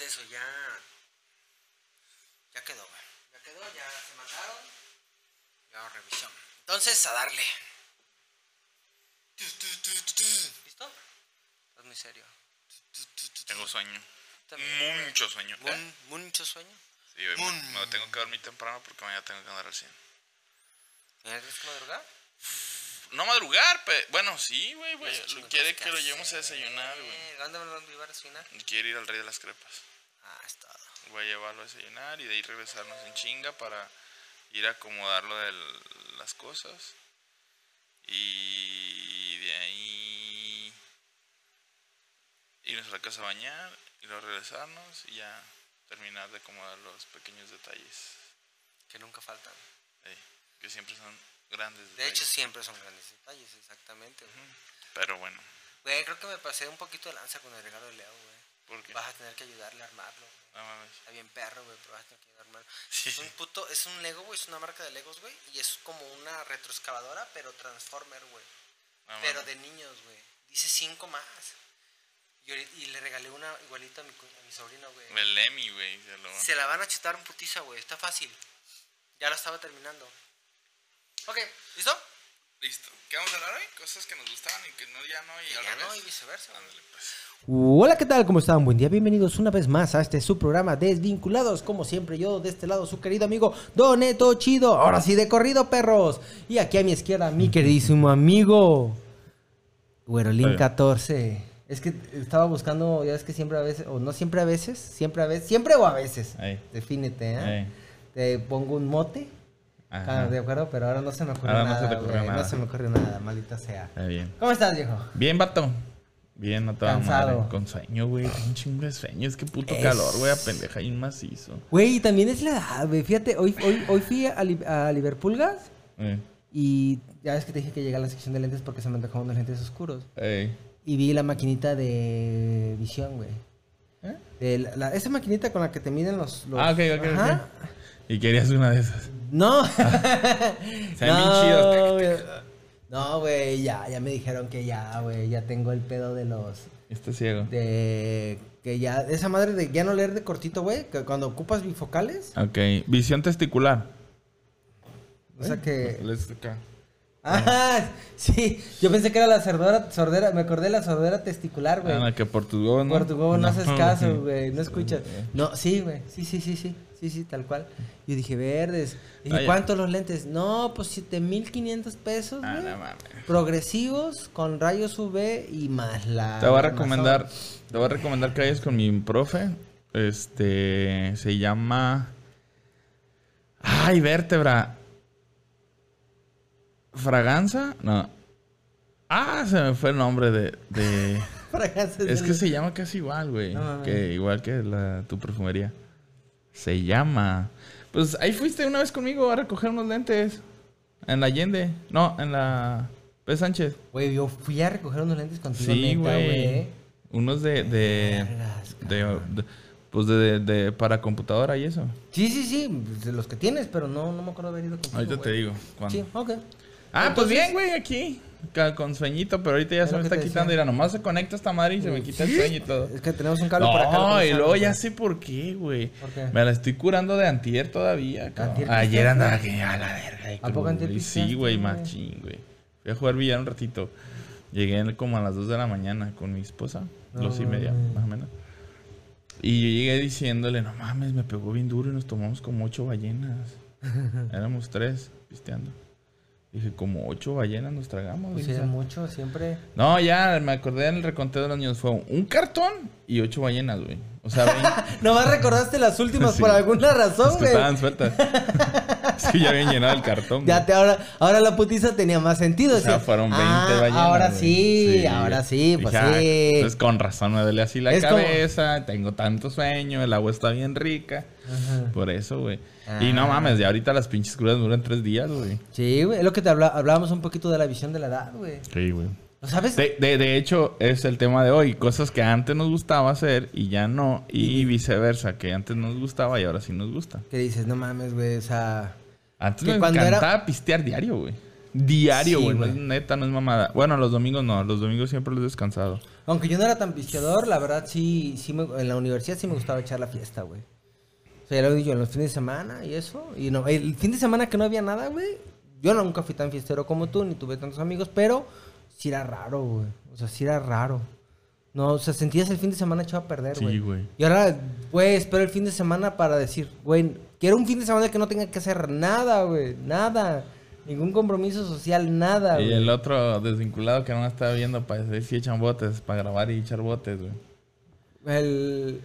Hasta eso ya. Ya quedó, güey. Ya quedó, ya se mataron. Ya revisión. Entonces, a darle. ¿Listo? Es muy serio. Tengo sueño. También. Mucho sueño. ¿Eh? Mun- mucho sueño. Sí, güey, me, me tengo que dormir temprano porque mañana tengo que andar al 100. ¿Tienes que madrugar? No madrugar, pero bueno, sí, güey, güey. Quiere que lo llevemos a desayunar, güey. ¿Dónde me lo van a llevar a desayunar? Quiere ir al Rey de las Crepas. Voy a llevarlo a desayunar y de ahí regresarnos en chinga para ir a acomodarlo de las cosas. Y de ahí irnos a la casa a bañar y luego regresarnos y ya terminar de acomodar los pequeños detalles. Que nunca faltan. que siempre son grandes De detalles. hecho, siempre son grandes detalles, exactamente, güey. Pero bueno, Güey, creo que me pasé un poquito de lanza con el regalo de Leo, güey. Vas a tener que ayudarle a armarlo. no mames. Está bien perro, güey, pero vas a tener que ayudarle a armarlo. Sí. Es un puto, es un Lego, güey, es una marca de Legos, güey. Y es como una retroexcavadora, pero Transformer, güey. No pero mames. de niños, güey. Dice cinco más. Y, le regalé una igualita a mi, a mi sobrino, güey. El Emi, güey. se lo- Se la van a chutar un putiza, güey. Está fácil. Ya la estaba terminando. Ok, ¿listo? Listo. ¿Qué vamos a hablar hoy? Cosas que nos gustaban y que no, ya no. Y Y al ya no, y viceversa. Ándale, pues. Hola, ¿qué tal? ¿Cómo están? Buen día, bienvenidos una vez más a este su programa Desvinculados. Como siempre, yo de este lado, su querido amigo Doneto Chido. Ahora sí, de corrido, perros. Y aquí a mi izquierda, mi queridísimo amigo Güerolín Oye. 14. Es que estaba buscando, ya ves que siempre a veces, o no siempre a veces, siempre a veces, siempre o a veces. Ahí. Defínete, ¿eh? Te pongo un mote. Ajá. Ah, de acuerdo, pero ahora no se me ocurrió Ahora no se nada. te ocurrió nada. No se me ocurrió nada, maldita sea. Está bien. ¿Cómo estás, viejo? Bien, vato. Bien, no toda Cansado. madre. Con sueño, güey. Un chingo de sueño. Es que puto Es- calor, güey. A pendeja y macizo. Güey, también es la edad, güey. Fíjate, hoy, hoy, hoy fui a, Li- a Liverpool Gas Eh, y ya ves que te dije que llegué a la sección de lentes porque se me antojaban unos lentes oscuros. Y vi la maquinita de visión, güey. ¿Eh? De la- la- esa maquinita con la que te miden los... los- Ah, ok, ok, Ajá. ok. Y querías una de esas. No. Se ven bien chidos. No, güey, ya, ya me dijeron que ya, güey, ya tengo el pedo de los... Este ciego. De... Que ya, esa madre de ya no leer de cortito, güey, que cuando ocupas bifocales, Ok. Visión testicular. o sea que... Pues, les- acá. Ah, sí. Yo pensé que era la sordera, sordera, me acordé de la sordera testicular, güey. Ah, que por tu huevo, ¿no? Por tu huevo no, haces caso, güey, no escuchas. No, sí, güey, sí, sí, sí, sí, sí, sí, tal cual. Yo dije, verdes. Dije, Ah. ¿cuántos los lentes? No, pues 7500 pesos, Ah, güey. no. Progresivos, con rayos UV y más la... Te voy a recomendar, te voy a recomendar que vayas con mi profe. Este, se llama... Ay, vértebra. ¿Fraganza? No. Ah, se me fue el nombre de... de- Fragancias Es que se llama casi igual, güey. No que igual que la, tu perfumería. Se llama... Pues ahí fuiste una vez conmigo a recoger unos lentes. En la Allende. No, en la... P. Sánchez. Güey, yo fui a recoger unos lentes contigo, Sí, güey. Unos de... de, pues de, de- para computadora y eso. Sí, sí, sí, de los que tienes, pero no, no me acuerdo haber ido contigo, Ahorita güey. te digo. cuándo. Sí, ok. Ah, pues bien, güey, aquí. Con sueñito, pero ahorita ya se me está quitando. Mira, nomás se conecta esta madre y se me quita el sueño y todo. Es que tenemos un cable por acá. No, y luego ya sé por qué, güey. Me la estoy curando de antier todavía, cabrón. ¿Antier Ayer andaba que a la verga. ¿A poco antier Sí, güey, machín, güey. Fui a jugar billar un ratito. Llegué como a las 2 de la mañana con mi esposa. No dos y media, más o menos. Y yo llegué diciéndole, no mames, me pegó bien duro y nos tomamos como ocho ballenas. Éramos tres pisteando. Dije, como ocho ballenas nos tragamos. Pues es mucho, siempre. no, ya me acordé en el reconteo de los niños. Fue un cartón y ocho ballenas, güey. O sea, 20. Nomás recordaste las últimas Sí. por alguna razón, es que güey. estaban sueltas. que ya habían llenado el cartón. Ya te, ahora, ahora la putiza tenía más sentido. O sea, decía, fueron 20 ah, ballenas. Ahora sí, ahora sí, pues Dije, ah, sí. Entonces, con razón me duele así la Es como- cabeza. Tengo tanto sueño. El agua está bien rica. Ajá. Por eso, güey. Y no Ah. mames, ya ahorita las pinches crudas duran tres días, güey. Sí, güey. Es lo que te hablábamos un poquito de la visión de la edad, güey. Sí, güey. ¿Lo sabes? De, de, de hecho, es el tema de hoy. Cosas que antes nos gustaba hacer y ya no. Y viceversa, que antes nos gustaba y ahora sí nos gusta. Que dices, no mames, güey. O sea. Antes Que me cuando era- encantaba pistear diario, güey. Diario, Sí, güey. no es neta, no es mamada. Bueno, los domingos no. Los domingos siempre los he descansado. Aunque yo no era tan pisteador, la verdad sí, sí me- en la universidad sí me gustaba echar la fiesta, güey. O sea, ya lo digo, en los fines de semana y eso. Y no, el fin de semana que no había nada, güey. Yo nunca fui tan fiestero como tú, ni tuve tantos amigos, pero sí era raro, güey. O sea, sí era raro. No, o sea, sentías el fin de semana echado a perder, Sí, güey. güey. Y ahora, güey, espero el fin de semana para decir, güey, quiero un fin de semana que no tenga que hacer nada, güey. Nada. Ningún compromiso social, nada, Y güey. el otro desvinculado que no estaba viendo para ver si echan botes, para grabar y echar botes, güey. El...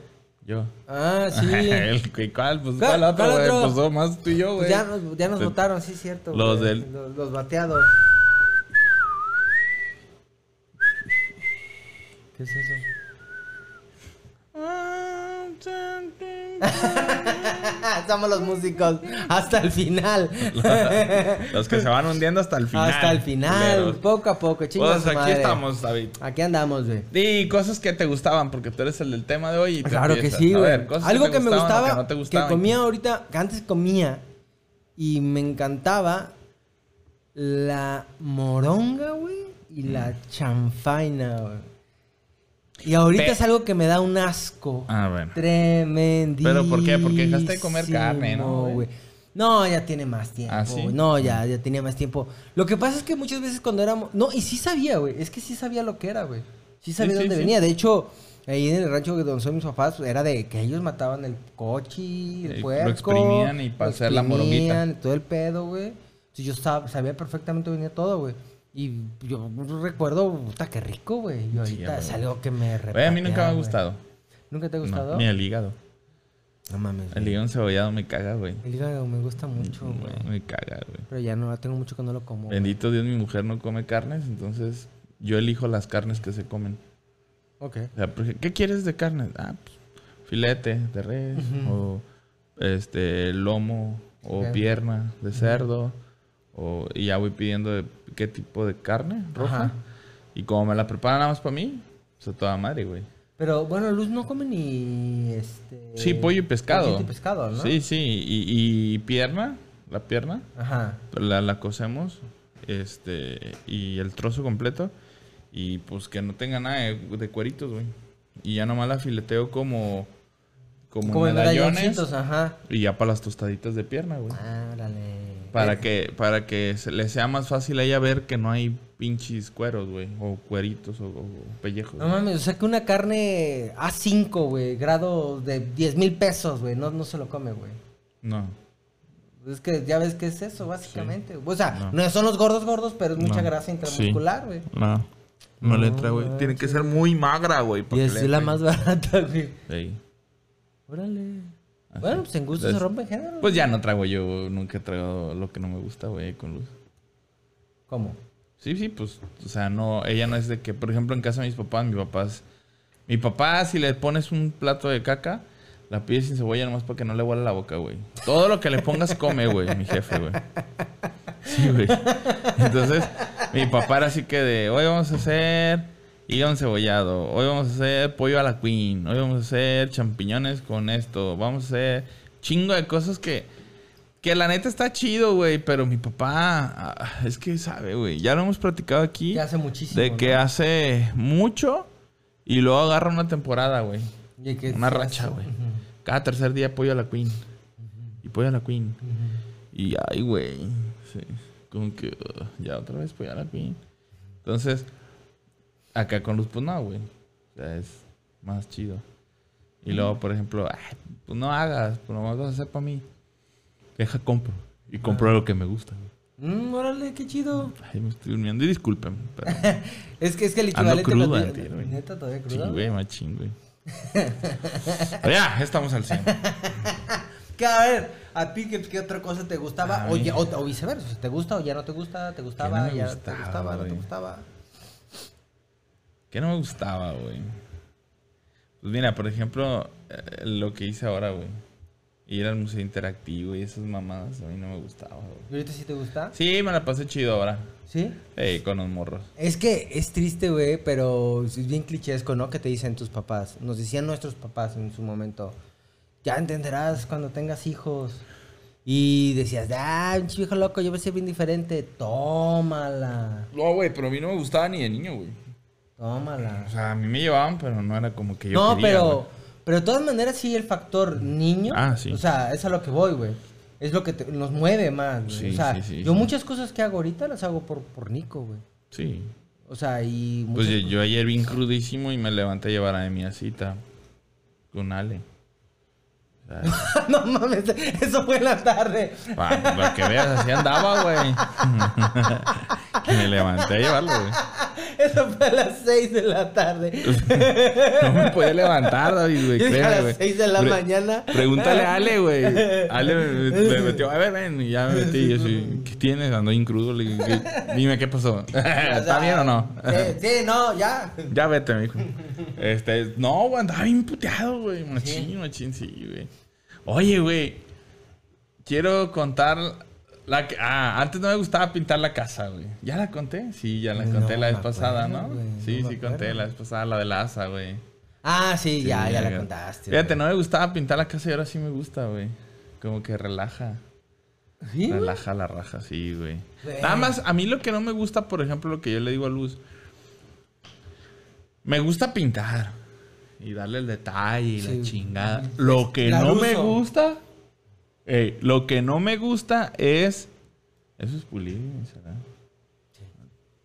Yo. Ah, sí. el, ¿y ¿Cuál? Pues ¿Cuál- ¿cuál otro, güey? otro? Pues somos más tú y yo, Pues güey. ya nos, ya nos Pues, votaron, sí, cierto. los güey. del- Los, los bateados. ¿Qué es eso? Somos los músicos hasta el final. Los que se van hundiendo hasta el final. hasta el final, culeros. poco a poco. Chinga Pues aquí madre. estamos, David. Aquí andamos, güey. Y cosas que te gustaban, porque tú eres el del tema de hoy. y Claro que sí, güey. Algo que me gustaba, que no te que gustaban. comía ahorita, que antes comía y me encantaba la moronga, güey, y la chanfaina, güey. Y ahorita Pe- es algo que me da un asco. Ah, bueno. Tremendísimo. ¿Pero por qué? Porque dejaste de comer carne, ¿no, güey? No, ya tiene más tiempo. ¿Ah, sí? No, ya, ya tenía más tiempo. Lo que pasa es que muchas veces cuando éramos... No, y sí sabía, güey. Es que sí sabía lo que era, güey. Sí sabía Sí, dónde sí. venía. De hecho, ahí en el rancho donde son mis papás, era de que ellos mataban el cochi, el Y lo puerco. exprimían y para hacer la moronguita. exprimían y todo el pedo, güey. Yo sab- sabía perfectamente dónde venía todo, güey. Y yo recuerdo, puta, qué rico, güey. Y ahorita es algo que me Güey, a mí nunca me repatea, ha gustado. ¿Nunca te ha No, gustado? ni el hígado. No mames. El hígado encebollado me caga, güey. El hígado me gusta mucho, No, güey. me caga, güey. Pero ya no, tengo mucho que no lo como. Bendito Dios, mi mujer no come carnes, entonces yo elijo las carnes que se comen. Ok. O sea, ¿qué quieres de carne? Ah, pues, filete de res, o este, lomo, o pierna de cerdo, o, y ya voy pidiendo de qué tipo de carne roja. Ajá. Y como me la preparan nada más para mí, o sea, toda madre, güey. Pero bueno, Luz no come ni este. Sí, pollo y pescado. y pescado, ¿no? Sí, sí, y, y pierna, la pierna, Ajá. la, la cocemos, este, y el trozo completo, y pues que no tenga nada de, de cueritos, güey. Y ya nomás la fileteo como, como, Como en medallones, ajá. y ya para las tostaditas de pierna, güey. Árale. Para Eh, que, para que se le sea más fácil a ella ver que no hay pinches cueros, güey, o cueritos, o, o pellejos. No mames, o sea que una carne A5, güey, grado de 10 mil pesos, güey, no, no se lo come, güey. No. Es que ya ves que es eso, básicamente. O sea, No. no. son los gordos gordos, pero es mucha No. grasa intramuscular, güey. No. No, le entra, güey. No, Tiene que ser muy magra, güey. Y es la más barata, güey. Ey. Órale. Bueno, pues en gusto se Entonces, rompen géneros. Pues ya no trago yo, nunca traigo lo que no me gusta, güey, con luz. ¿Cómo? Sí, sí, pues, o sea, no, ella no es de que, por ejemplo, en casa de mis papás, mi papá es- mi papá, si le pones un plato de caca, la pide sin cebolla nomás para que no le huela la boca, güey. Todo lo que le pongas come, güey, mi jefe, güey. Sí, güey. Entonces, mi papá era así que de, hoy vamos a hacer hígado encebollado, hoy vamos a hacer pollo a la queen, hoy vamos a hacer champiñones con esto, vamos a hacer chingo de cosas que, que la neta está chido, güey, pero mi papá, ah, es que sabe, güey, ya lo hemos platicado aquí, Que hace muchísimo. de que ¿no? hace mucho y luego agarra una temporada, güey. Una racha, güey. Cada tercer día pollo a la queen. Y pollo a la queen. Y ay, güey. Sí. Como que uh, ya otra vez pollo a la queen. Entonces, acá con luz, pues no, güey. O sea, es más chido. Y luego, por ejemplo, ay, pues no hagas, pues nomás vas a hacer para mí. Deja compro. Y compro lo que me gusta. Mm, órale, qué chido. Ay, me estoy durmiendo y disculpen. Pero, Es que es que el Ando equivalente crudo, lo- antier, güey. Neta, todavía sí, crudo. güey, machín, güey. Pero ya, estamos al 100. Que a ver, a ti qué, qué otra cosa te gustaba o, ya- o, o viceversa, te gusta o ya no te gusta, te gustaba, no ya gustaba, te gustaba, no te gustaba. ¿Qué no me gustaba, güey? Pues mira, por ejemplo, eh, lo que hice ahora, güey. Ir al museo interactivo y esas mamadas a mí no me gustaba, güey. ¿Y ahorita sí te gusta? Sí, me la pasé chido ahora. ¿Sí? Ey, con los morros. Es que es triste, güey, pero es bien clichesco, ¿no? Que te dicen tus papás. Nos decían nuestros papás en su momento. Ya entenderás cuando tengas hijos. Y decías, ah, un viejo loco, yo voy a ser bien diferente. Tómala, No, güey, pero a mí no me gustaba ni de niño, güey. Tómala. O sea, a mí me llevaban, pero no era como que yo no, quería, pero, pero de todas maneras sí el factor niño. Ah, sí. O sea, es a lo que voy, güey. Es lo que te- nos mueve más, güey. Sí, o sea, sí, sí, yo muchas cosas que hago ahorita las hago por, por Nico, güey. Sí. O sea, y... Pues yo, yo ayer bien crudísimo y me levanté a llevar a mi cita con Ale. No mames, eso fue en la tarde. pa- para que veas, así andaba, güey. que me levanté a llevarlo, güey. Eso fue a las 6 de la tarde. No me podía levantar, David, güey. Dije a las güey. 6 de la Pre- mañana. Pregúntale a Ale, güey. Ale me, me metió, a ver, ven, y ya me metí. Y yo así, ¿qué tienes? Ando incrudo. Le ¿qué- dime qué pasó. ¿Está bien o no? Sí, sí, no, ya. Ya vete, mijo. Este, no, güey, andaba bien puteado, güey. Machín, machín, sí, güey. Oye, güey. Quiero contar la que. Ah, antes no me gustaba pintar la casa, güey. ¿Ya la conté? Sí, ya la No conté la vez pasada, acuerdo, ¿no? sí, no sí, conté la vez pasada, la de la asa, güey. Ah, sí, ya, ya la contaste. Fíjate, güey. no me gustaba pintar la casa y ahora sí me gusta, güey. Como que relaja. ¿Sí? Relaja la raja, sí. Güey. Nada más, a mí lo que no me gusta, por ejemplo, lo que yo le digo a Luz. Me gusta pintar. Y darle el detalle y Sí. la chingada. Lo que La no me gusta. ey, lo que no me gusta es. Eso es pulir, ¿será?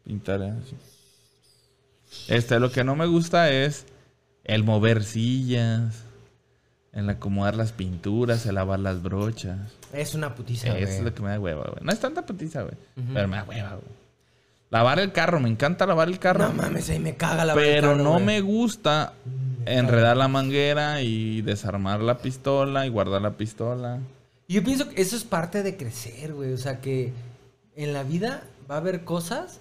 Pintar así. Este, lo que no me gusta es el mover sillas. El acomodar las pinturas, el lavar las brochas. Es una putiza, Eso güey. es lo que me da hueva, güey. No es tanta putiza, güey. Pero me da hueva, güey. Lavar el carro, me encanta lavar el carro. No mames, ahí me caga la pero barra, no güey. me gusta enredar la manguera y desarmar la pistola y guardar la pistola. Y Yo pienso que eso es parte de crecer, güey. O sea, que en la vida va a haber cosas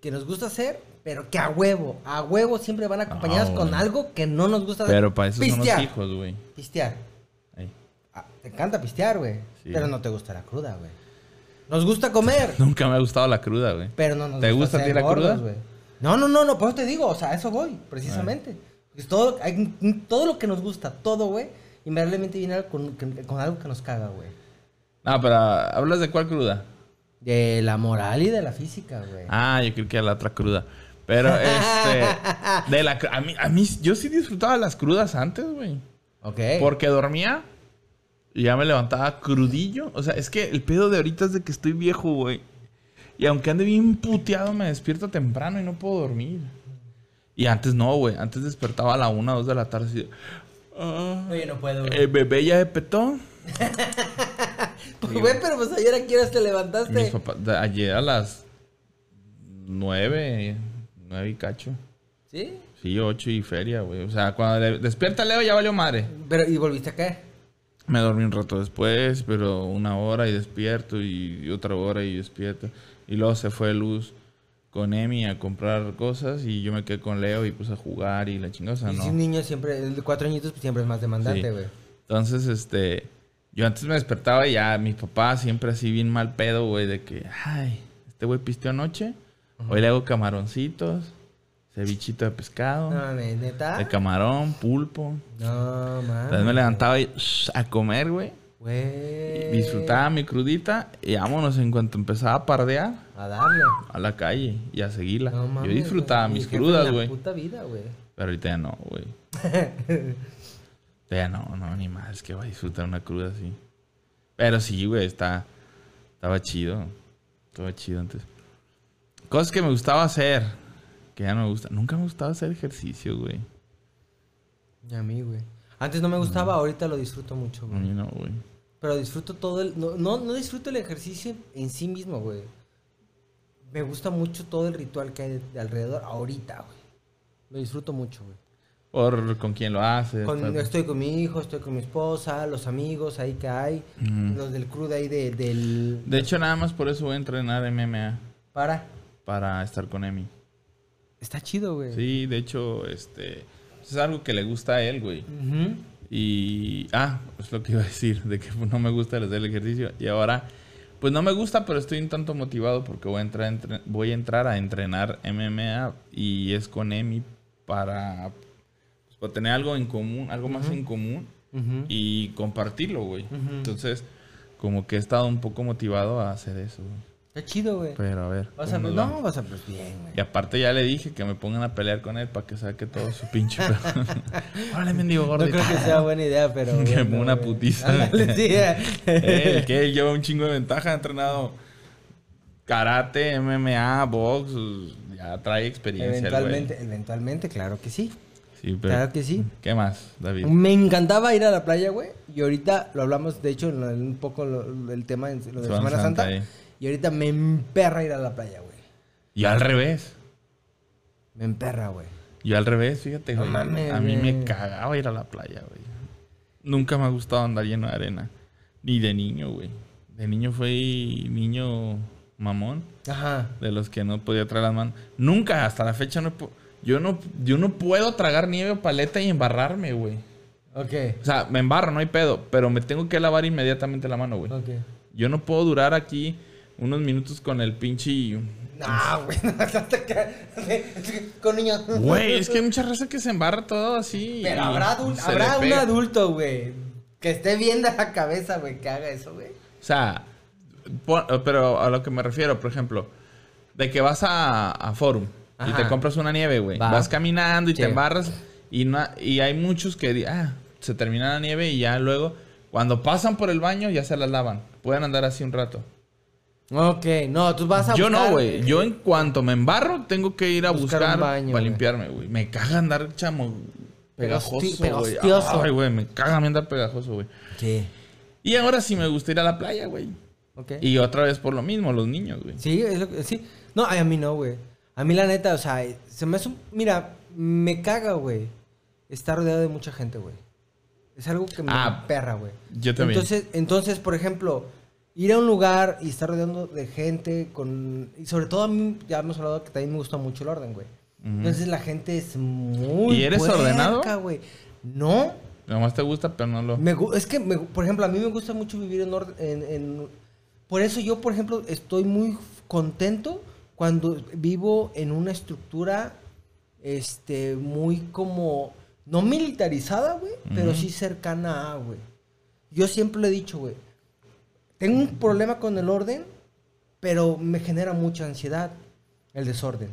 que nos gusta hacer, pero que a huevo, a huevo siempre van acompañadas No, con algo que no nos gusta hacer. Pero para eso son Pistear. los hijos, güey. Pistear. Ahí. Ah, te encanta pistear, güey. Sí. Pero no te gusta la cruda, güey. Nos gusta comer, Nunca me ha gustado la cruda, güey. pero no nos ¿Te gusta gusta a ti la gordos, cruda? güey. No, no, no, no, por eso te digo, o sea, a eso voy, precisamente. Es todo, hay, todo lo que nos gusta, todo, güey, invariablemente viene algo con, con algo que nos caga, güey. No, pero ¿hablas de cuál cruda? De la moral y de la física, güey. Ah, yo creo que era la otra cruda. Pero, este... De la, a, mí, a mí, yo sí disfrutaba las crudas antes, güey. Ok. Porque dormía ya me levantaba crudillo. O sea, es que el pedo de ahorita es de que estoy viejo, güey. Y aunque ande bien puteado, me despierto temprano y no puedo dormir. Y antes no, güey. Antes despertaba a la una, dos de la tarde así de, "Ah, Oye, no puedo, ¿El bebé ya petó? Pues, güey, pero pues ayer a qué horas te levantaste. Mis papás, de- ayer a las nueve, nueve y cacho. ¿Sí? Sí, ocho y feria, güey. O sea, cuando despierta Leo ya valió madre. Pero, ¿y volviste a caer? Me dormí un rato después, pero una hora y despierto y otra hora y despierto. Y luego se fue Luz con Emi a comprar cosas y yo me quedé con Leo y puse a jugar y la chingada, o sea, y si no. un niño siempre, el de cuatro añitos, pues siempre es más demandante, Sí. güey. Entonces, este, yo antes me despertaba y ya mi papá siempre así bien mal pedo, güey, de que, ay, este güey pisteó anoche, hoy le hago camaroncitos, cevichito de pescado, No mames, neta. de camarón, pulpo. No mames. Entonces me levantaba y shh, a comer, güey. Güey. Disfrutaba mi crudita y vámonos en cuanto empezaba a pardear A darle. a la calle y a seguirla. No mames. Yo disfrutaba mis crudas, güey. puta vida, güey. Pero ahorita ya no, güey. ya no, no, ni más que voy a disfrutar una cruda así. Pero sí, güey, está, estaba chido. Estaba chido antes. Cosas que me gustaba hacer, que ya no me gusta. Nunca me gustaba hacer ejercicio, güey. Y a mí, güey. Antes no me gustaba, ahorita lo disfruto mucho, A güey. mí no, güey. Pero disfruto todo el... No, no, no disfruto el ejercicio en sí mismo, güey. Me gusta mucho todo el ritual que hay de, de alrededor ahorita, güey. Lo disfruto mucho, güey. Por con quién lo haces. Con- estoy con mi hijo, estoy con mi esposa, los amigos ahí que hay. Ujú. Los del crudo ahí de- del... De hecho, nada más por eso voy a entrenar MMA. Para. Para estar con Emi. Está chido, güey. Sí, de hecho, este... Es algo que le gusta a él, güey. Y. Ah, es lo que iba a decir, de que no me gusta hacer el ejercicio. Y ahora, pues no me gusta, pero estoy un tanto motivado porque voy a entrar, entre- voy a, entrar a entrenar MMA y es con Emi para, pues, para tener algo en común, algo más en común y compartirlo, güey. Entonces, como que he estado un poco motivado a hacer eso, güey. Está chido, güey. Pero a ver. Vas a no, vas a ver bien, güey. Y aparte ya le dije que me pongan a pelear con él para que saque todo su pinche. Órale, mendigo No gordo. creo que sea buena idea, pero. Que bueno, una güey. putiza. Ándale, sí. Él, que él lleva un chingo de ventaja, ha entrenado karate, MMA, box, ya trae experiencia. el güey. Eventualmente, eventualmente, claro que sí. Sí, pero- Claro que sí. ¿Qué más, David? Me encantaba ir a la playa, güey. Y ahorita lo hablamos, de hecho, un poco lo- el tema de lo de Semana Semana Santa, Santa. Y ahorita me emperra ir a la playa, güey. Y al revés. Me emperra, güey. Yo al revés, fíjate, No güey. mames, a mí güey. me cagaba ir a la playa, güey. Nunca me ha gustado andar lleno de arena. Ni de niño, güey. De niño fui niño mamón. Ajá. De los que no podía traer las manos. Nunca, hasta la fecha, no yo, no, yo no puedo tragar nieve o paleta y embarrarme, güey. Ok. O sea, me embarro, no hay pedo. Pero me tengo que lavar inmediatamente la mano, güey. Ok. Yo no puedo durar aquí unos minutos con el pinche... No, güey. Con niños. Güey, es que hay mucha raza que se embarra todo así. Pero habrá, adul- se habrá un adulto, güey. Que esté bien de la cabeza, güey, que haga eso, güey. O sea, pon- pero a lo que me refiero, por ejemplo, de que vas a, a Forum y te compras una nieve, güey. Va. Vas caminando y Sí. te embarras y, no, y hay muchos que ah, se termina la nieve y ya luego, cuando pasan por el baño, ya se las lavan. Pueden andar así un rato. Ok, no, tú vas a Yo no, güey. eh, Yo en cuanto me embarro, tengo que ir a Buscar buscar, un baño, para güey. limpiarme, güey. Me caga andar chamo pegajoso, güey. Ay, güey, me caga a mí andar pegajoso, güey. Sí. Y ahora sí me gusta ir a la playa, güey. Ok. Y otra vez por lo mismo, los niños, güey. Sí, es lo que- sí. No, a mí no, güey. A mí la neta, o sea, se me hace un- Mira, me caga, güey. Estar rodeado de mucha gente, güey. Es algo que me Ah, perra, güey. yo también. Entonces, entonces, por ejemplo, ir a un lugar y estar rodeando de gente con... Y sobre todo a mí, ya hemos hablado que también me gusta mucho el orden, güey. Entonces la gente es muy... ¿Y eres puerca, ordenado? güey. No, Nomás te gusta, pero no lo. me es que, me por ejemplo, a mí me gusta mucho vivir en orden. En, en- por eso yo, por ejemplo, estoy muy contento cuando vivo en una estructura, este, muy como, no militarizada, güey, pero sí cercana a, güey. Yo siempre le he dicho, güey, tengo un problema con el orden, pero me genera mucha ansiedad el desorden.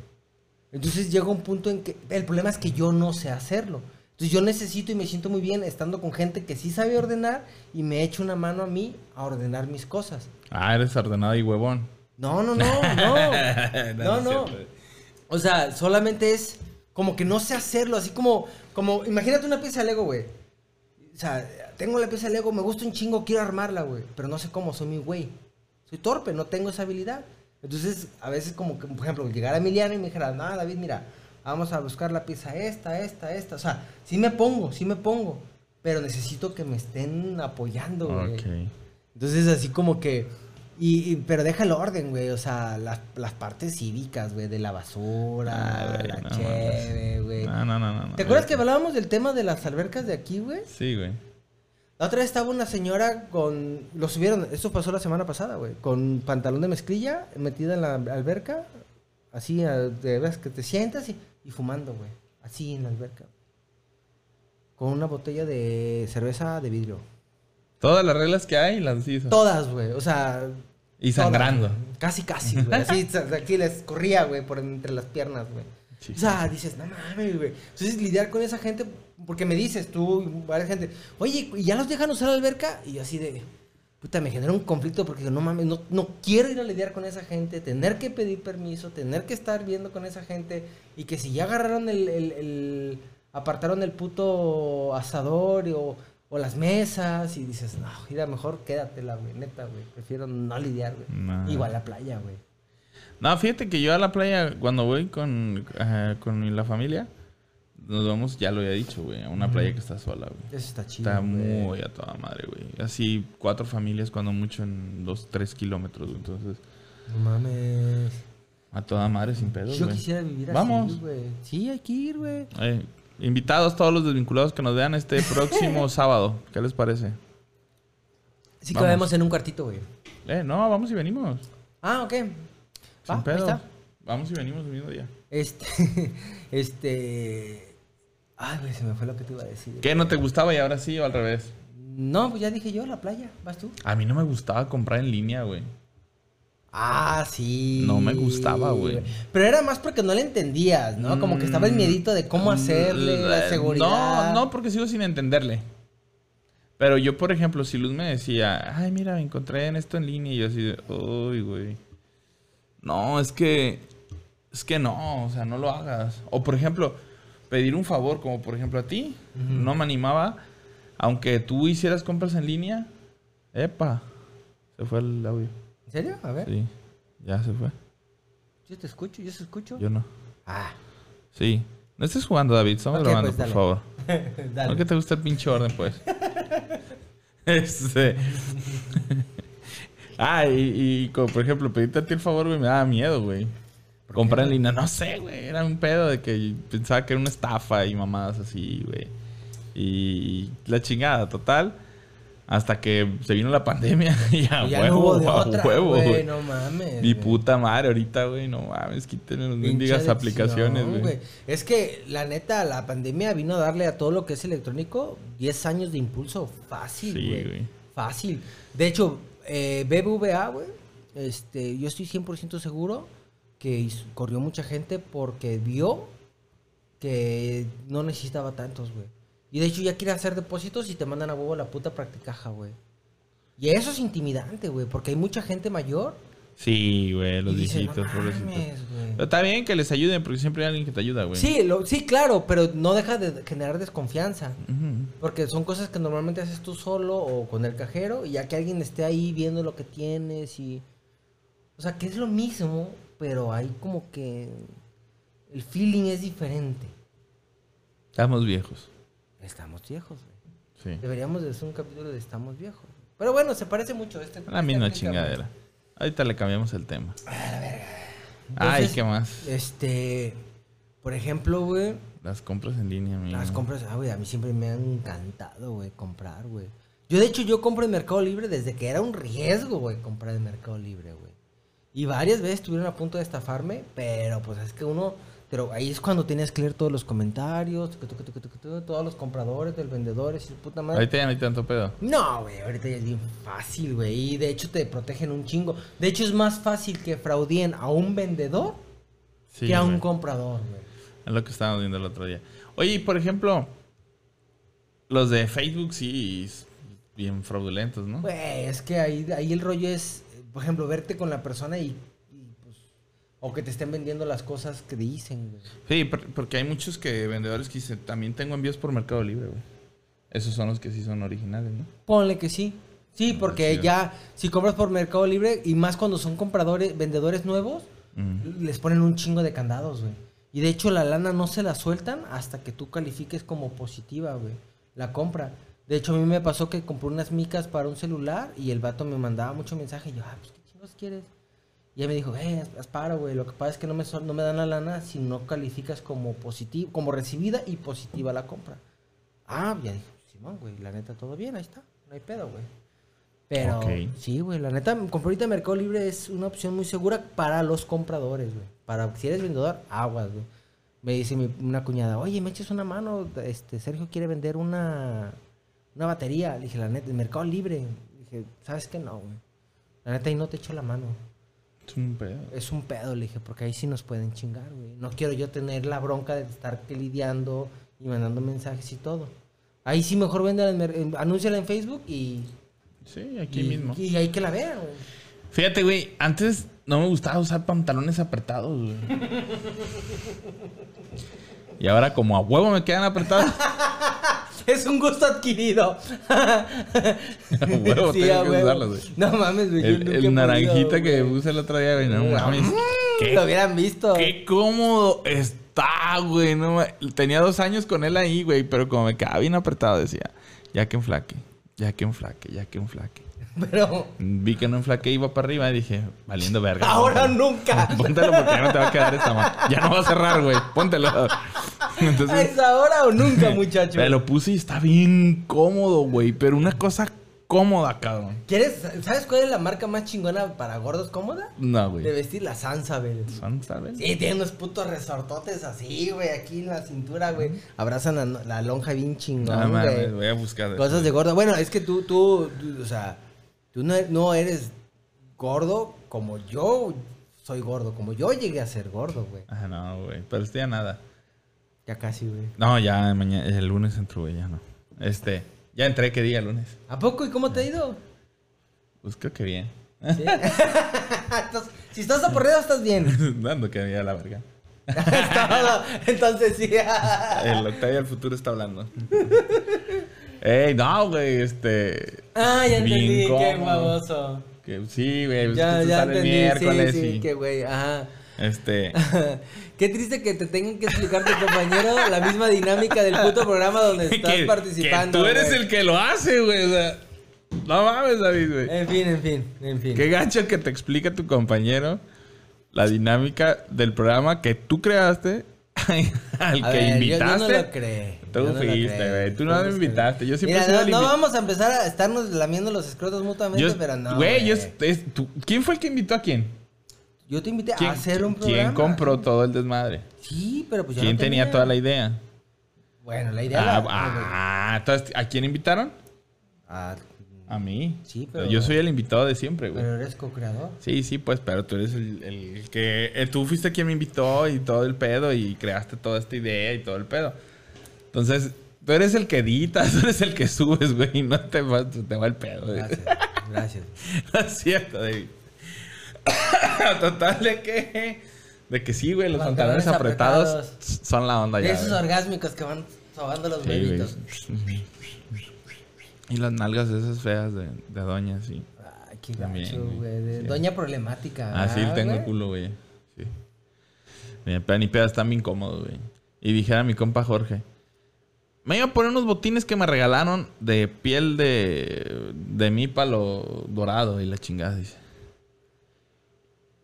Entonces llega un punto en que el problema es que yo no sé hacerlo. Entonces yo necesito y me siento muy bien estando con gente que sí sabe ordenar y me echa una mano a mí a ordenar mis cosas. Ah, eres ordenado y huevón. No, no, no, no. No, no. O sea, solamente es como que no sé hacerlo, así como, como, imagínate una pieza de Lego, güey. O sea, tengo la pieza de Lego, me gusta un chingo, quiero armarla, güey. Pero no sé cómo, soy muy güey. Soy torpe, no tengo esa habilidad. Entonces, a veces como que, por ejemplo, llegara Emiliano y me dijera, no, David, mira, vamos a buscar la pieza esta, esta, esta. O sea, sí me pongo, sí me pongo. Pero necesito que me estén apoyando, güey. Ok. Entonces, así como que. Y, y- pero deja el orden, güey. O sea, las, las partes cívicas, güey, de la basura, Ah, güey, la no cheve, güey. No, no, no, no. ¿Te acuerdas que hablábamos del tema de las albercas de aquí, güey? Sí, güey. La otra vez estaba una señora con. Lo subieron, esto pasó la semana pasada, güey. Con pantalón de mezclilla, metida en la alberca. Así, de que te sientas y, y fumando, güey. Así en la alberca. Con una botella de cerveza de vidrio. Todas las reglas que hay las hizo. Todas, güey. O sea. Y sangrando. Casi, casi, güey. Así, aquí les corría, güey, por entre las piernas, güey. Sí. O sea, dices, no mames, güey. Entonces, lidiar con esa gente, porque me dices tú, y varias gente, oye, ¿y ya los dejan usar la alberca? Y yo así de, puta, me genera un conflicto porque no mames, no, no quiero ir a lidiar con esa gente, tener que pedir permiso, tener que estar viendo con esa gente, y que si ya agarraron el, el- el- apartaron el puto asador o, o las mesas, y dices, no, mira, mejor quédatela, güey, neta, güey. Prefiero no lidiar, güey. No. Igual la playa, güey. No, fíjate que yo a la playa, cuando voy con, con la familia, nos vamos, ya lo había dicho, güey, a una playa que está sola, güey. Eso está chido. Está güey. muy a toda madre, güey. Así, cuatro familias, cuando mucho, en dos, tres kilómetros, güey. Entonces, No mames. a toda madre sin pedos, Yo güey. quisiera vivir así, Vamos. güey. Sí, hay que ir, güey. Eh, invitados todos los desvinculados que nos vean este próximo sábado. ¿Qué les parece? Sí, Vamos. cabemos en un cuartito, güey. Eh, no, vamos y venimos. Ah, ok. Sin Va, ahí está. Vamos y venimos el mismo día. Este. Este. Ay, güey, se me fue lo que te iba a decir. ¿Qué no te gustaba y ahora sí o al revés? No, pues ya dije yo, la playa. ¿Vas tú? A mí no me gustaba comprar en línea, güey. Ah, sí. No me gustaba, güey. Pero era más porque no le entendías, ¿no? Como que estaba el miedito de cómo hacerle, la Mm, seguridad. No, no, porque sigo sin entenderle. Pero yo, por ejemplo, si Luz me decía, ay, mira, me encontré en esto en línea, y yo así de, uy, güey. No, es que, es que no, o sea, no lo hagas. O, por ejemplo, pedir un favor, como por ejemplo a ti, no me animaba, aunque tú hicieras compras en línea, epa, se fue el audio. ¿En serio? A ver. Sí, ya se fue. Yo te escucho, yo te escucho. Yo no. Ah, Sí. No estés jugando, David. Estamos Ok, grabando, pues, por favor. dale. ¿No que te gusta el pinche orden, pues? este. ah, y, y como por ejemplo, pedirte a ti el favor, güey, me daba miedo, güey. Comprar en línea, no sé, güey. Era un pedo de que pensaba que era una estafa y mamadas así, güey. Y la chingada, total. Hasta que se vino la pandemia y a Y huevo, no a otra, huevo, güey. güey. No mames. Mi güey. puta madre, ahorita, güey, no mames, quítenle las mendigas aplicaciones, güey. Es que, la neta, la pandemia vino a darle a todo lo que es electrónico 10 años de impulso fácil, Sí, güey. güey. Fácil. De hecho, eh, BBVA, güey, este, yo estoy 100% seguro que hizo- corrió mucha gente porque vio que no necesitaba tantos, güey. Y de hecho ya quiere hacer depósitos y te mandan a huevo la puta practicaja, güey. Y eso es intimidante, güey, porque hay mucha gente mayor. Sí, güey, los viejitos, "No pobrecitos. mames, güey". Pero está bien que les ayuden porque siempre hay alguien que te ayuda, güey. Sí, lo- sí, claro, pero no deja de generar desconfianza. Porque son cosas que normalmente haces tú solo o con el cajero y ya que alguien esté ahí viendo lo que tienes y... O sea, que es lo mismo, pero hay como que... El feeling es diferente. Estamos viejos. Estamos viejos, güey. Sí. Deberíamos de hacer un capítulo de Estamos viejos. Pero bueno, se parece mucho a este. La misma este chingadera. Ahorita le cambiamos el tema. Entonces, Ay, ¿qué más? Este... Por ejemplo, güey... Las compras en línea, amigo. Las compras, ah, güey, a mí siempre me han encantado, güey, comprar, güey. Yo, de hecho, yo compro en Mercado Libre desde que era un riesgo, güey, comprar en Mercado Libre, güey. Y varias veces estuvieron a punto de estafarme, pero pues es que uno, pero ahí es cuando tienes que leer todos los comentarios, tucu, tucu, tucu, todos los compradores, del vendedores y puta madre. Ahorita ya no hay tanto pedo. No, güey, ahorita ya es bien fácil, güey. Y de hecho te protegen un chingo. De hecho es más fácil que fraudien a un vendedor Sí, que a un comprador, güey. Es lo que estábamos viendo el otro día. Oye, y por ejemplo, los de Facebook sí, bien fraudulentos, ¿no? Güey, es que ahí, ahí el rollo es, por ejemplo, verte con la persona y, o que te estén vendiendo las cosas que dicen, güey. Sí, por- porque hay muchos que vendedores que dicen, también tengo envíos por Mercado Libre, güey. Esos son los que sí son originales, ¿no? Ponle que sí. Sí, porque Sí. ya, si compras por Mercado Libre, y más cuando son compradores, vendedores nuevos, les ponen un chingo de candados, güey. Y de hecho la lana no se la sueltan hasta que tú califiques como positiva, güey. La compra. De hecho a mí me pasó que compré unas micas para un celular y el vato me mandaba mucho mensaje. Y yo, ah, pues qué chingos quieres. Y él me dijo, eh, haz- paro, güey. Lo que pasa es que no me, no me dan la lana si no calificas como positiva, como recibida y positiva la compra. Ah, ya dije, Simón, güey, la neta todo bien, ahí está. No hay pedo, güey. Pero sí, güey, la neta, comprar ahorita Mercado Libre es una opción muy segura para los compradores, güey. Para si eres vendedor, aguas, güey. Me dice mi- una cuñada, oye, me eches una mano, este, Sergio quiere vender una, una batería. Le dije, la neta, Mercado Libre. Le dije, ¿sabes qué? No, güey. La neta, ahí no te echo la mano. Es un pedo. Es un pedo, le dije, porque ahí sí nos pueden chingar, güey. No quiero yo tener la bronca de estar lidiando y mandando mensajes y todo. Ahí sí mejor vende, en, mer- en- anúnciala en Facebook y... Sí, aquí y, mismo. Y ahí que la vean, güey. Fíjate, güey, antes no me gustaba usar pantalones apretados, güey. Y ahora como a huevo me quedan apretados. Es un gusto adquirido. Huevo tengo que huevo. güey. No mames, güey. El, el podido, naranjita que puse el otro día, güey. No mames. Qué, Lo hubieran visto. qué cómodo está, güey. No, tenía dos años con él ahí, güey. Pero como me quedaba bien apretado, decía, ya que enflaque, ya que enflaque, ya que enflaque. Pero Vi que no enflaque, iba para arriba y dije, valiendo verga. ahora póntelo. nunca. Póntelo porque ya no te va a quedar esta mano. Ya no va a cerrar, güey. Póntelo. Entonces, ¿Es ahora o nunca, muchacho? me lo puse y está bien cómodo, güey. Pero una cosa cómoda, cabrón. ¿Quieres, ¿Sabes cuál es la marca más chingona para gordos cómoda? No, De güey. vestir la Sansabel. Son, ¿sabes? Sí, tiene unos putos resortotes así, güey, aquí en la cintura, güey. Abrazan la, la lonja bien No chingón, mames, güey. voy a buscar. Cosas de gordo. Bueno, es que tú, tú, tú, o sea, tú no, no eres gordo como yo soy gordo, como yo llegué a ser gordo, güey. Ah, no, güey. Pero estoy a nada. Ya casi, güey. No, ya mañana, el lunes entro, güey, ya no. Este, ya entré, ¿qué día? Lunes. ¿A poco? ¿Y cómo te ha ido? Pues creo que bien. ¿Sí? Entonces, si estás aporreado, estás bien. Dando que ya la verga. Entonces sí. El Octavio del futuro está hablando. Ey, no, güey, este. Ah, ya entendí, qué cómodo. baboso. Que, sí, güey, pues Ya, que entendí, miércoles sí, sí, y. qué güey, ajá. Este. Qué triste que te tengan que explicar tu compañero la misma dinámica del puto programa donde estás que, participando. que tú eres güey. el que lo hace, güey. O sea, no mames, David, güey. En fin, en fin, en fin. Qué gancho que te explica tu compañero la dinámica del programa que tú creaste al A que ver, yo- invitaste. Yo, no lo creé. Tú yo no fuiste, güey. Tú no me invitaste. Yo siempre Mira, no, no vamos a empezar a estarnos lamiendo los escrotos mutuamente, Yo- pero no. Güey, yo. güey. es- tú- ¿Quién fue el que invitó a quién? Yo te invité ¿Quién, a hacer un programa. ¿quién compró todo el desmadre? Sí, pero pues yo ¿Quién no tenía toda la idea? Bueno, la idea Ah, la- ah, entonces, ¿a quién invitaron? Ah, A mí. Sí, pero- Yo soy el invitado de siempre, güey. pero eres co-creador. Sí, sí, pues, pero tú eres el, el que... eh, tú fuiste quien me invitó y todo el pedo y creaste toda esta idea y todo el pedo. Entonces, tú eres el que editas, tú eres el que subes, güey, y no te va, te va el pedo, güey. Gracias, gracias. No es cierto, David. Total de que... De que sí, güey, los Pantalones apretados, apretados. son la onda De ya. esos güey. orgásmicos que van sobando los Sí, bebitos. Y las nalgas esas feas de, de doña, sí. Ay, qué También, gacho, güey. güey. de Sí. Doña problemática. Ah, sí, ¿verdad, tengo el culo, güey. Sí. Ni pedas están bien cómodos, güey. Y dijera mi compa Jorge. Me iba a poner unos botines que me regalaron de piel de, de mípalo dorado y la chingada, dice.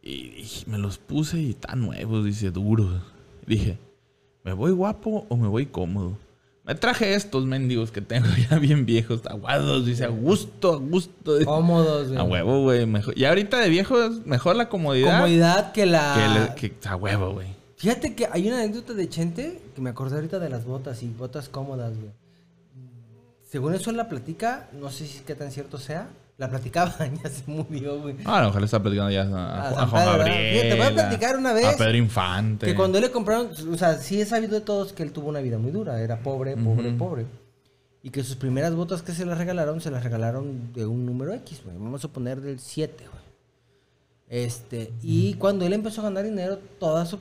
Y dije, me los puse y están nuevos, dice, duros. Dije, ¿me voy guapo o me voy cómodo? Me traje estos mendigos que tengo ya bien viejos, aguados, dice, a gusto, a gusto. Cómodos, güey. A huevo, güey. Mejor. Y ahorita de viejo es mejor la comodidad. Comodidad que la. Que, le- que- a huevo, güey. Fíjate que hay una anécdota de Chente que me acordé ahorita de las botas y botas cómodas, güey. Según eso él la platica, no sé si qué tan cierto sea. La platicaba, ya se murió, güey. Ah, a lo mejor le está platicando ya a, A a San Juan. Gabriel. Fíjate, voy a platicar una vez A Pedro Infante. Que cuando le compraron, o sea, sí he sabido de todos que él tuvo una vida muy dura. Era pobre, pobre, pobre. Y que sus primeras botas que se las regalaron, se las regalaron de un número X, güey. Vamos a poner del 7, güey. Este, y cuando él empezó a ganar dinero, toda su,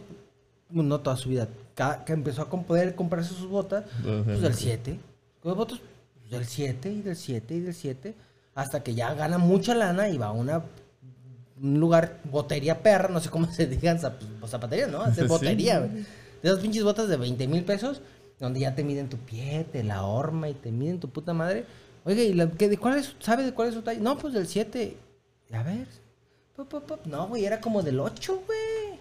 no toda su vida, cada- que empezó a poder comprarse sus botas, pues del 7. Con botas, pues, del 7 y del 7 y del 7. Hasta que ya gana mucha lana y va a una un lugar, botería perra, no sé cómo se digan, zap- pues, zapatería, ¿no? Hacer botería, güey. De esas pinches botas de 20 mil pesos, donde ya te miden tu pie, te la horma y te miden tu puta madre. Oiga, ¿y la, de cuál es, sabe de cuál es su talla? No, pues del 7. A ver. Pop, pop, pop. No, güey, era como del 8, güey.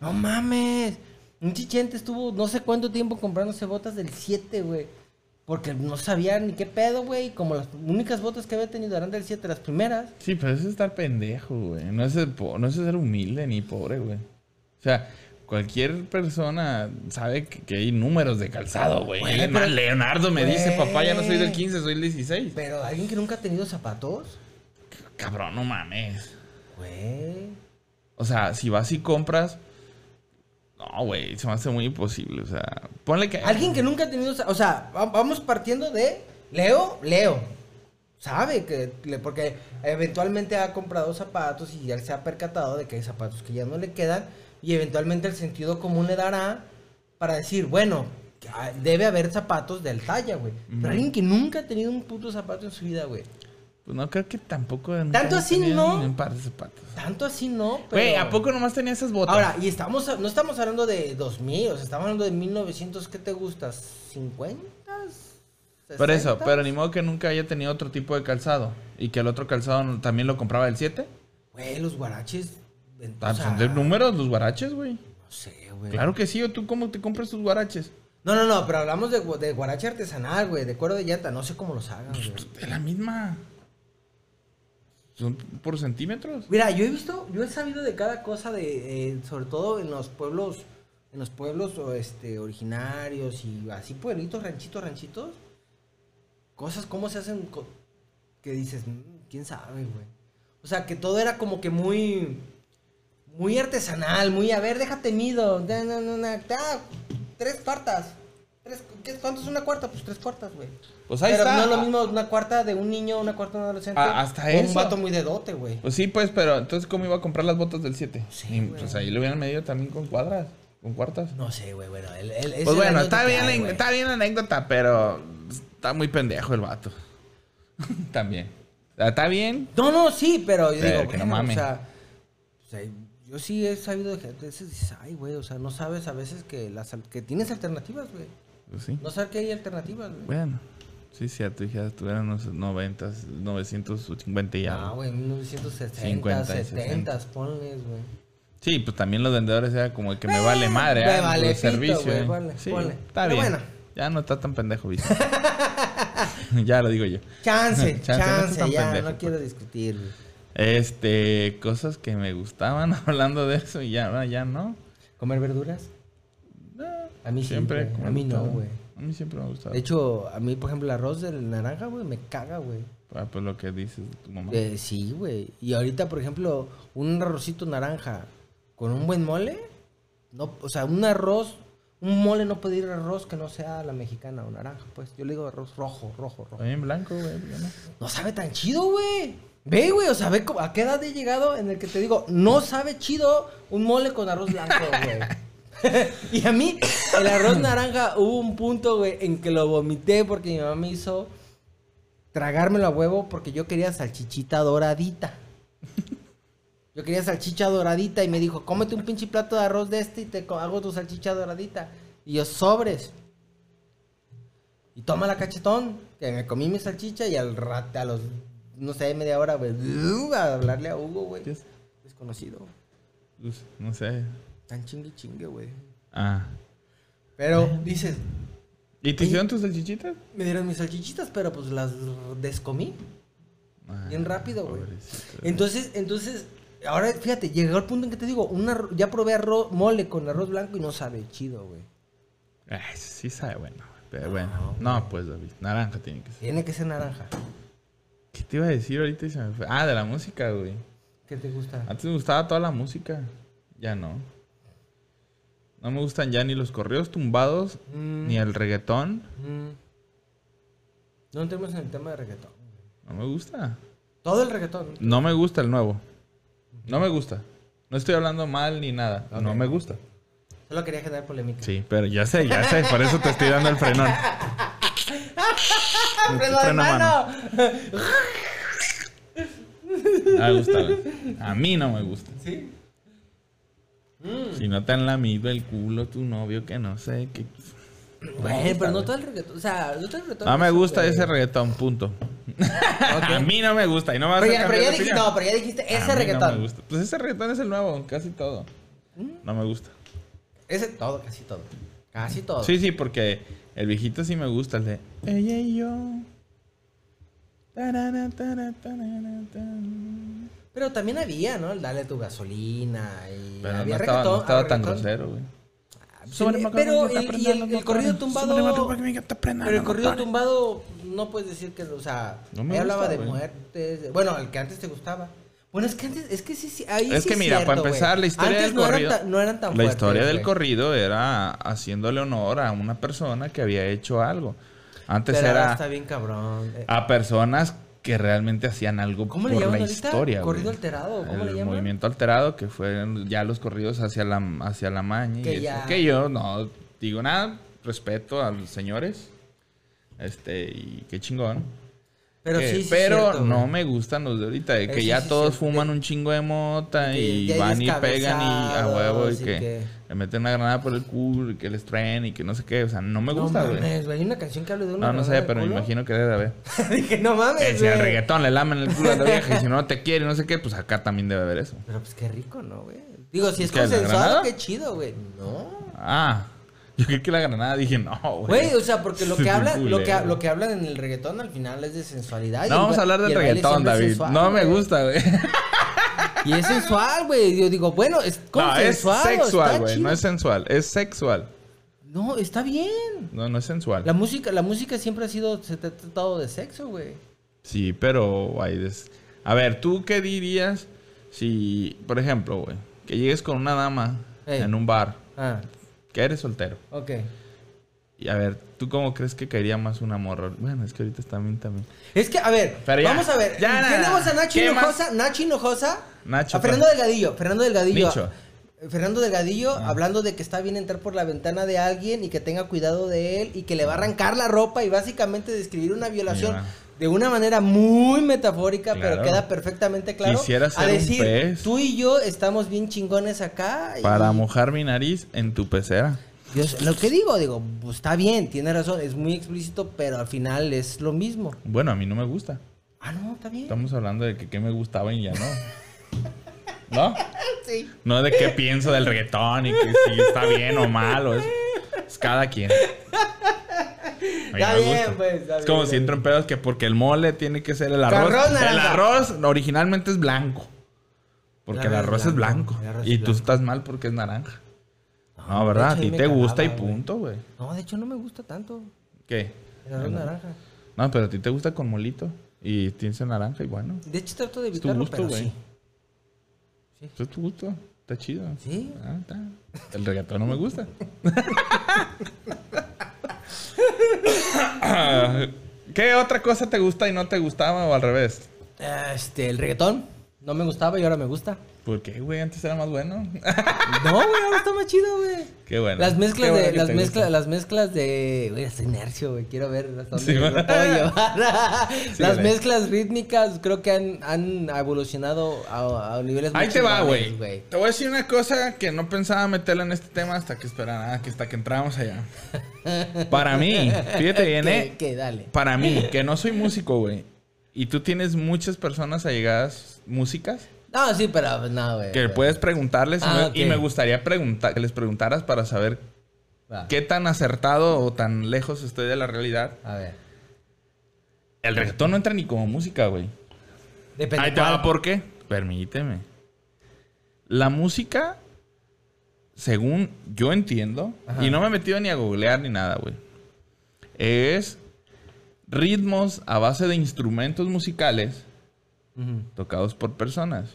No mames. Un chichente estuvo no sé cuánto tiempo comprándose botas del 7, güey. Porque no sabía ni qué pedo, güey. Como las únicas botas que había tenido eran del 7, las primeras. Sí, pero eso es estar pendejo, güey. No es, no es ser humilde ni pobre, güey. O sea, cualquier persona sabe que, que hay números de calzado, güey. Leonardo me dice, papá, ya no soy del 15, soy del 16. Pero alguien que nunca ha tenido zapatos, Cabrón, no mames. güey. O sea, si vas y compras. No, güey, se me hace muy imposible. O sea, ponle que. Alguien que nunca ha tenido, o sea, va- vamos partiendo de Leo, Leo. Sabe que, porque eventualmente ha comprado zapatos y ya se ha percatado de que hay zapatos que ya no le quedan y eventualmente el sentido común le dará para decir, bueno, ah, debe haber zapatos del talla, güey. Pero alguien que nunca ha tenido un puto zapato en su vida, güey. Pues no creo que tampoco. Tanto así, ¿no? ni un par de zapatos. Tanto así no, pero... Güey, ¿a poco nomás tenía esas botas? Ahora, y estamos, no estamos hablando de 2000, o sea, estamos hablando de 1900, ¿qué te gusta? ¿50? Por eso, 60? pero ni modo que nunca haya tenido otro tipo de calzado. Y que el otro calzado también lo compraba el 7. Güey, los guaraches. en- o Ah, sea, son de números los guaraches, güey. No sé, güey. Claro que sí, o tú cómo te compras tus guaraches. No, no, no, pero hablamos de, de guarache artesanal, güey, de cuero de llanta. No sé cómo los hagan, güey. De la misma. Son por centímetros. Mira, yo he visto, yo he sabido de cada cosa de, eh, sobre todo en los pueblos, en los pueblos este, originarios y así pueblitos, ranchitos, ranchitos. Cosas, cómo se hacen, que dices, "Mm, quién sabe, güey. O sea, que todo era como que muy, muy artesanal, muy, a ver, déjate mido, tres cuartas. Tres, ¿qué, ¿Cuánto es una cuarta? Pues tres cuartas, güey. Pues ahí Pero está. no es lo mismo una cuarta de un niño, una cuarta de un adolescente. Ah, hasta eso. Un vato muy de dote, güey. Pues sí, pues, pero entonces, ¿cómo iba a comprar las botas del 7? Sí, güey. pues ahí lo hubieran medido también con cuadras, con cuartas. No sé, güey, bueno, él, él- esa es Pues bueno, anécdota está bien, está bien la anécdota, pero está muy pendejo el vato. también. Está bien. No, no, sí, pero yo Pero digo, que no bueno, o sea, o sea, yo sí he sabido de gente, a veces dices, ay, güey, o sea, no sabes a veces que las que tienes alternativas, güey. Pues sí. No sabes que hay alternativas, güey. Bueno, sí, cierto, dije, estuvieran unos 90, 950 y No, algo. Ah, güey, 1960, 50 y 70, ponles, güey. Sí, pues también los vendedores era como que me vale madre, me ah, vale el servicio. güey, eh. ponle, sí, ponle. está Pero bien. bueno. Ya no está tan pendejo, ¿viste? ya lo digo yo. Chance, Chance, no chance, tan ya, pendejo, no pues. quiero discutir. Este, cosas que me gustaban hablando de eso y ya, ya no. ¿Comer verduras? A mí sí, siempre. me A mí no, güey. A mí siempre me ha gustado. De hecho, a mí, por ejemplo, el arroz del naranja, güey, me caga, güey. Ah, pues lo que dices de tu mamá. Eh, sí, güey. Y ahorita, por ejemplo, un arrocito naranja con un buen mole, no, o sea, un arroz, un mole no puede ir arroz que no sea la mexicana o naranja, pues. Yo le digo arroz rojo, rojo, rojo. También blanco, güey. no. No sabe tan chido, güey. Ve, güey, o sea, ve a qué edad he llegado en el que te digo, no sabe chido un mole con arroz blanco, güey. y a mí, el arroz naranja, hubo un punto, güey, en que lo vomité porque mi mamá me hizo tragármelo a huevo porque yo quería salchichita doradita. Yo quería salchicha doradita y me dijo, cómete un pinche plato de arroz de este y te hago tu salchicha doradita. Y yo, sobres. Y toma la cachetón, que me comí mi salchicha y al rato, a los, no sé, media hora, güey, a hablarle a Hugo, güey. Desconocido. Pues, no sé. Tan chingue chingue, güey. Ah. Pero dices, ¿Y te hicieron tus salchichitas? me dieron mis salchichitas, pero pues las descomí. Ah, Bien rápido, güey. Entonces, entonces, ahora fíjate, llegó el punto en que te digo, un arro- ya probé arroz, mole con arroz blanco y no sabe chido, güey. Ay, sí sabe bueno. Pero bueno. No, pues, David. Naranja tiene que ser. Tiene que ser naranja. ¿Qué te iba a decir ahorita y se me fue? Ah, de la música, güey. ¿Qué te gusta? Antes me gustaba toda la música. Ya no. No me gustan ya ni los correos tumbados, Mm, ni el reggaetón. mm. No entremos en el tema de reggaetón. No me gusta. Todo el reggaetón. No me gusta el nuevo. No me gusta. No estoy hablando mal ni nada. No me gusta. Solo quería generar polémica. Sí, pero ya sé, ya sé. Por eso te estoy dando el frenón. ¡Ah, freno de mano! No me gusta. güey. A mí no me gusta. ¿Sí? Si no te han lamido el culo tu novio, que no sé. Que... Bueno, pero no todo el reggaetón. O sea, no todo el reggaetón. No me gusta güey. ese reggaetón, punto. A mí no me gusta y no me vas Pero a ya, pero ya dijiste, no, pero ya dijiste A ese No me reggaetón. gusta. Pues ese reggaetón es el nuevo, casi todo. No me gusta. ese, todo, casi todo. Casi todo. Sí, sí, porque el viejito sí me gusta, el de ella y yo. Pero también había, ¿no? El dale tu gasolina y Pero no había estaba, no estaba tan grosero, güey. Sí, pero el, y el, el corrido tumbado. Pero el corrido tumbado, no puedes decir que, o sea, No me hablaba gusta, de muertes. de- bueno, el que antes te gustaba. Bueno, es que antes, es que sí, sí, ahí Es sí que mira, cierto, para empezar, la historia Antes del no eran corrido. no eran tan La fuertes, historia del corrido era haciéndole honor a una persona que había hecho algo. Antes Pero era está bien cabrón. Eh, a personas que realmente hacían algo ¿Cómo por le la historia. ¿Corrido alterado? ¿Cómo el le llaman? movimiento alterado, que fueron ya los corridos hacia la, hacia la maña. Que y eso. ya- Que yo no digo nada, respeto a los señores. Este, y qué chingón. Pero Que- sí, sí. pero cierto, no güey. me gustan los de ahorita, de Eh, que sí, ya todos fuman un chingo de mota y van y pegan y a huevo y que, que- le meten una granada por el culo y que les traen y que no sé qué. O sea, no me No gusta, güey. mames, güey. Hay una canción que habla de una No, no sé, pero me imagino que debe de haber. Dije, no mames, Que si el güey. reggaetón le lamen el culo a la vieja y si no te quiere y no sé qué, pues acá también debe haber eso. Pero pues qué rico, ¿no, güey? Digo, si es ¿Qué, la consensuado, qué chido, güey. No. Ah, Yo creí que la granada dije, no, güey. Güey, o sea, porque lo que hablan, lo que, lo que hablan en el reggaetón al final es de sensualidad. No vamos a hablar del reggaetón, es David. sensual, no me gusta, güey. Y es sensual, güey. Yo digo, bueno, es No, es consensuado. sexual, güey. No es sensual, es sexual. No, está bien. No, no es sensual. La música, la música siempre ha sido, se te ha tratado de sexo, güey. Sí, pero hay des- A ver, ¿tú qué dirías si, por ejemplo, güey, que llegues con una dama Ey. en un bar, Ah, que eres soltero? ok. Y a ver, ¿tú cómo crees que caería más una morra? Bueno, es que ahorita también también. Es que, a ver, ya, vamos a ver. ya, Tenemos a Nacho. Hinojosa, Nacho Hinojosa, Nacho, a Fernando. Delgadillo, Fernando Delgadillo. Nicho. Fernando Delgadillo Ah. hablando de que está bien entrar por la ventana de alguien y que tenga cuidado de él y que le va a arrancar la ropa y básicamente describir una violación Mira. De una manera muy metafórica, pero queda perfectamente claro. Quisiera a ser un decir, pez. tú y yo estamos bien chingones acá. y- Para mojar mi nariz en tu pecera. Yo lo que digo, digo, pues está bien, tiene razón, es muy explícito, pero al final es lo mismo. Bueno, a mí no me gusta. Ah, no, está bien. Estamos hablando de que qué me gustaba y ya no. ¿No? Sí. No de qué pienso del reggaetón y que si está bien o mal o es, es cada quien. Está bien, pues, está es como bien. si entro en pedos que porque el mole tiene que ser el arroz. el arroz originalmente es blanco. Porque El arroz es blanco, blanco. el arroz y es tú estás mal porque es naranja. No, ¿verdad? hecho, A ti te gusta y güey. punto, güey. No, de hecho no me gusta tanto ¿Qué? el arroz naranja. No, pero a ti te gusta con molito. Y tienes naranja y bueno. De hecho trato de Es tu evitarlo, gusto, pero güey. sí. Eso es tu gusto. Está chido. Sí. Ah, está. El reggaetón no me gusta. ¿Qué otra cosa te gusta y no te gustaba o al revés? Este, el reggaetón no me gustaba y ahora me gusta. ¿Por qué, güey? Antes era más bueno. No, güey, ahora está más chido, güey. Qué bueno. Las mezclas bueno de, las gusta. las mezclas de, güey, estoy nercio, güey, quiero ver hasta dónde Sí, me ¿verdad? lo puedo llevar. las mezclas rítmicas creo que han, han evolucionado a, a niveles Ahí te va, güey. Te voy a decir una cosa que no pensaba meterla en este tema hasta que esperara, ah, que hasta que entramos allá. Para mí, fíjate bien, Que, ¿eh? que dale. Para mí, que no soy músico, güey. Y tú tienes muchas personas allegadas músicas No, sí, pero pues, no, güey. que puedes preguntarles y Ah, me- ok. y me gustaría preguntar que les preguntaras para saber Va, qué tan acertado o tan lejos estoy de la realidad. A ver. El reggaetón no entra ni como música, güey. Depende Ahí te va. ¿por qué? Permíteme. La música, según yo entiendo, Ajá. y no me he metido ni a googlear ni nada, güey, es ritmos a base de instrumentos musicales Tocados por personas.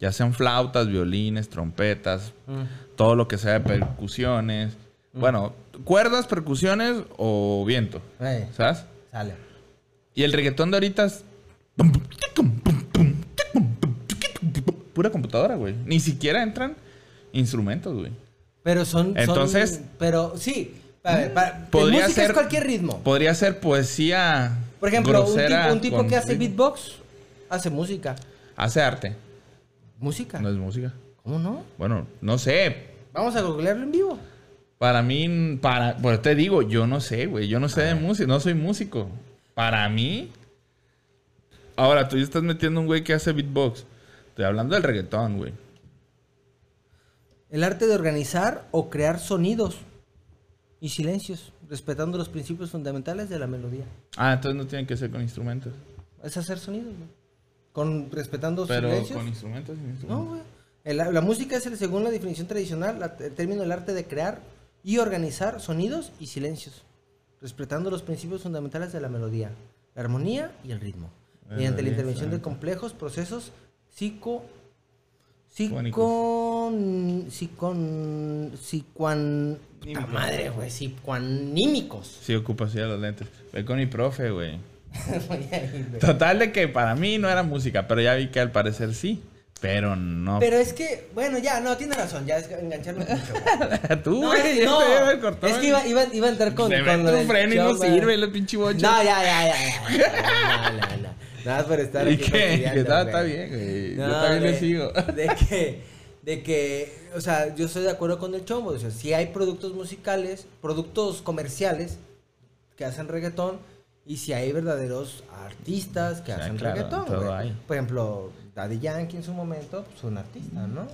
Ya sean flautas, violines, trompetas, Mm. todo lo que sea de percusiones. Bueno, cuerdas, percusiones o viento. ¿Sabes? sale. Y el reggaetón de ahorita es. Pura computadora, güey. Ni siquiera entran instrumentos, güey. Pero son, son- Entonces- pero sí. A ver, para, Podría música ser- es cualquier ritmo. Podría ser poesía. Por ejemplo, un tipo, un tipo con que hace beatbox hace música. Hace arte. Música. No es música. ¿Cómo no? Bueno, no sé. Vamos a googlearlo en vivo. Para mí, para. Pues te digo, yo no sé, güey. Yo no sé de música. No soy músico. Para mí. Ahora, tú ya estás metiendo un güey que hace beatbox. Estoy hablando del reggaetón, güey. El arte de organizar o crear sonidos y silencios, respetando los principios fundamentales de la melodía. Ah, entonces no tiene que ser con instrumentos. Es hacer sonidos, güey. Con respetando Pero silencios. con instrumentos, sin No, güey. La, música es, el, según la definición tradicional, la- el término del arte de crear y organizar sonidos y silencios, respetando los principios fundamentales de la melodía, la armonía y el ritmo, mediante la intervención de complejos procesos psico... Psico... Psicon... Psicoan... Puta madre, güey. Psicoanímicos. Sí, ocupa así a los lentes. Ve con mi profe, güey. Total de que para mí no era música, pero ya vi que al parecer sí. Pero no. Pero es que, bueno, ya, no, tiene razón, ya es engancharnos mucho. güey. Tú, No, güey. es, no, te iba a cortar. es que iba, iba, iba a entrar con, Le con mete lo un del freno y no sirve, el pinche bocho. No, ya, ya, ya. ya. No, no, no. Nada más por estar ¿Y aquí qué? Que está, bien, güey. Yo también le de- sigo. De que, de que, o sea, yo estoy de acuerdo con el chombo. O sea, si hay productos musicales, productos comerciales que hacen reggaetón y si hay verdaderos artistas que Sí, hacen claro, reggaetón. todo güey. hay. Por ejemplo, Daddy Yankee en su momento, pues un artista, ¿no?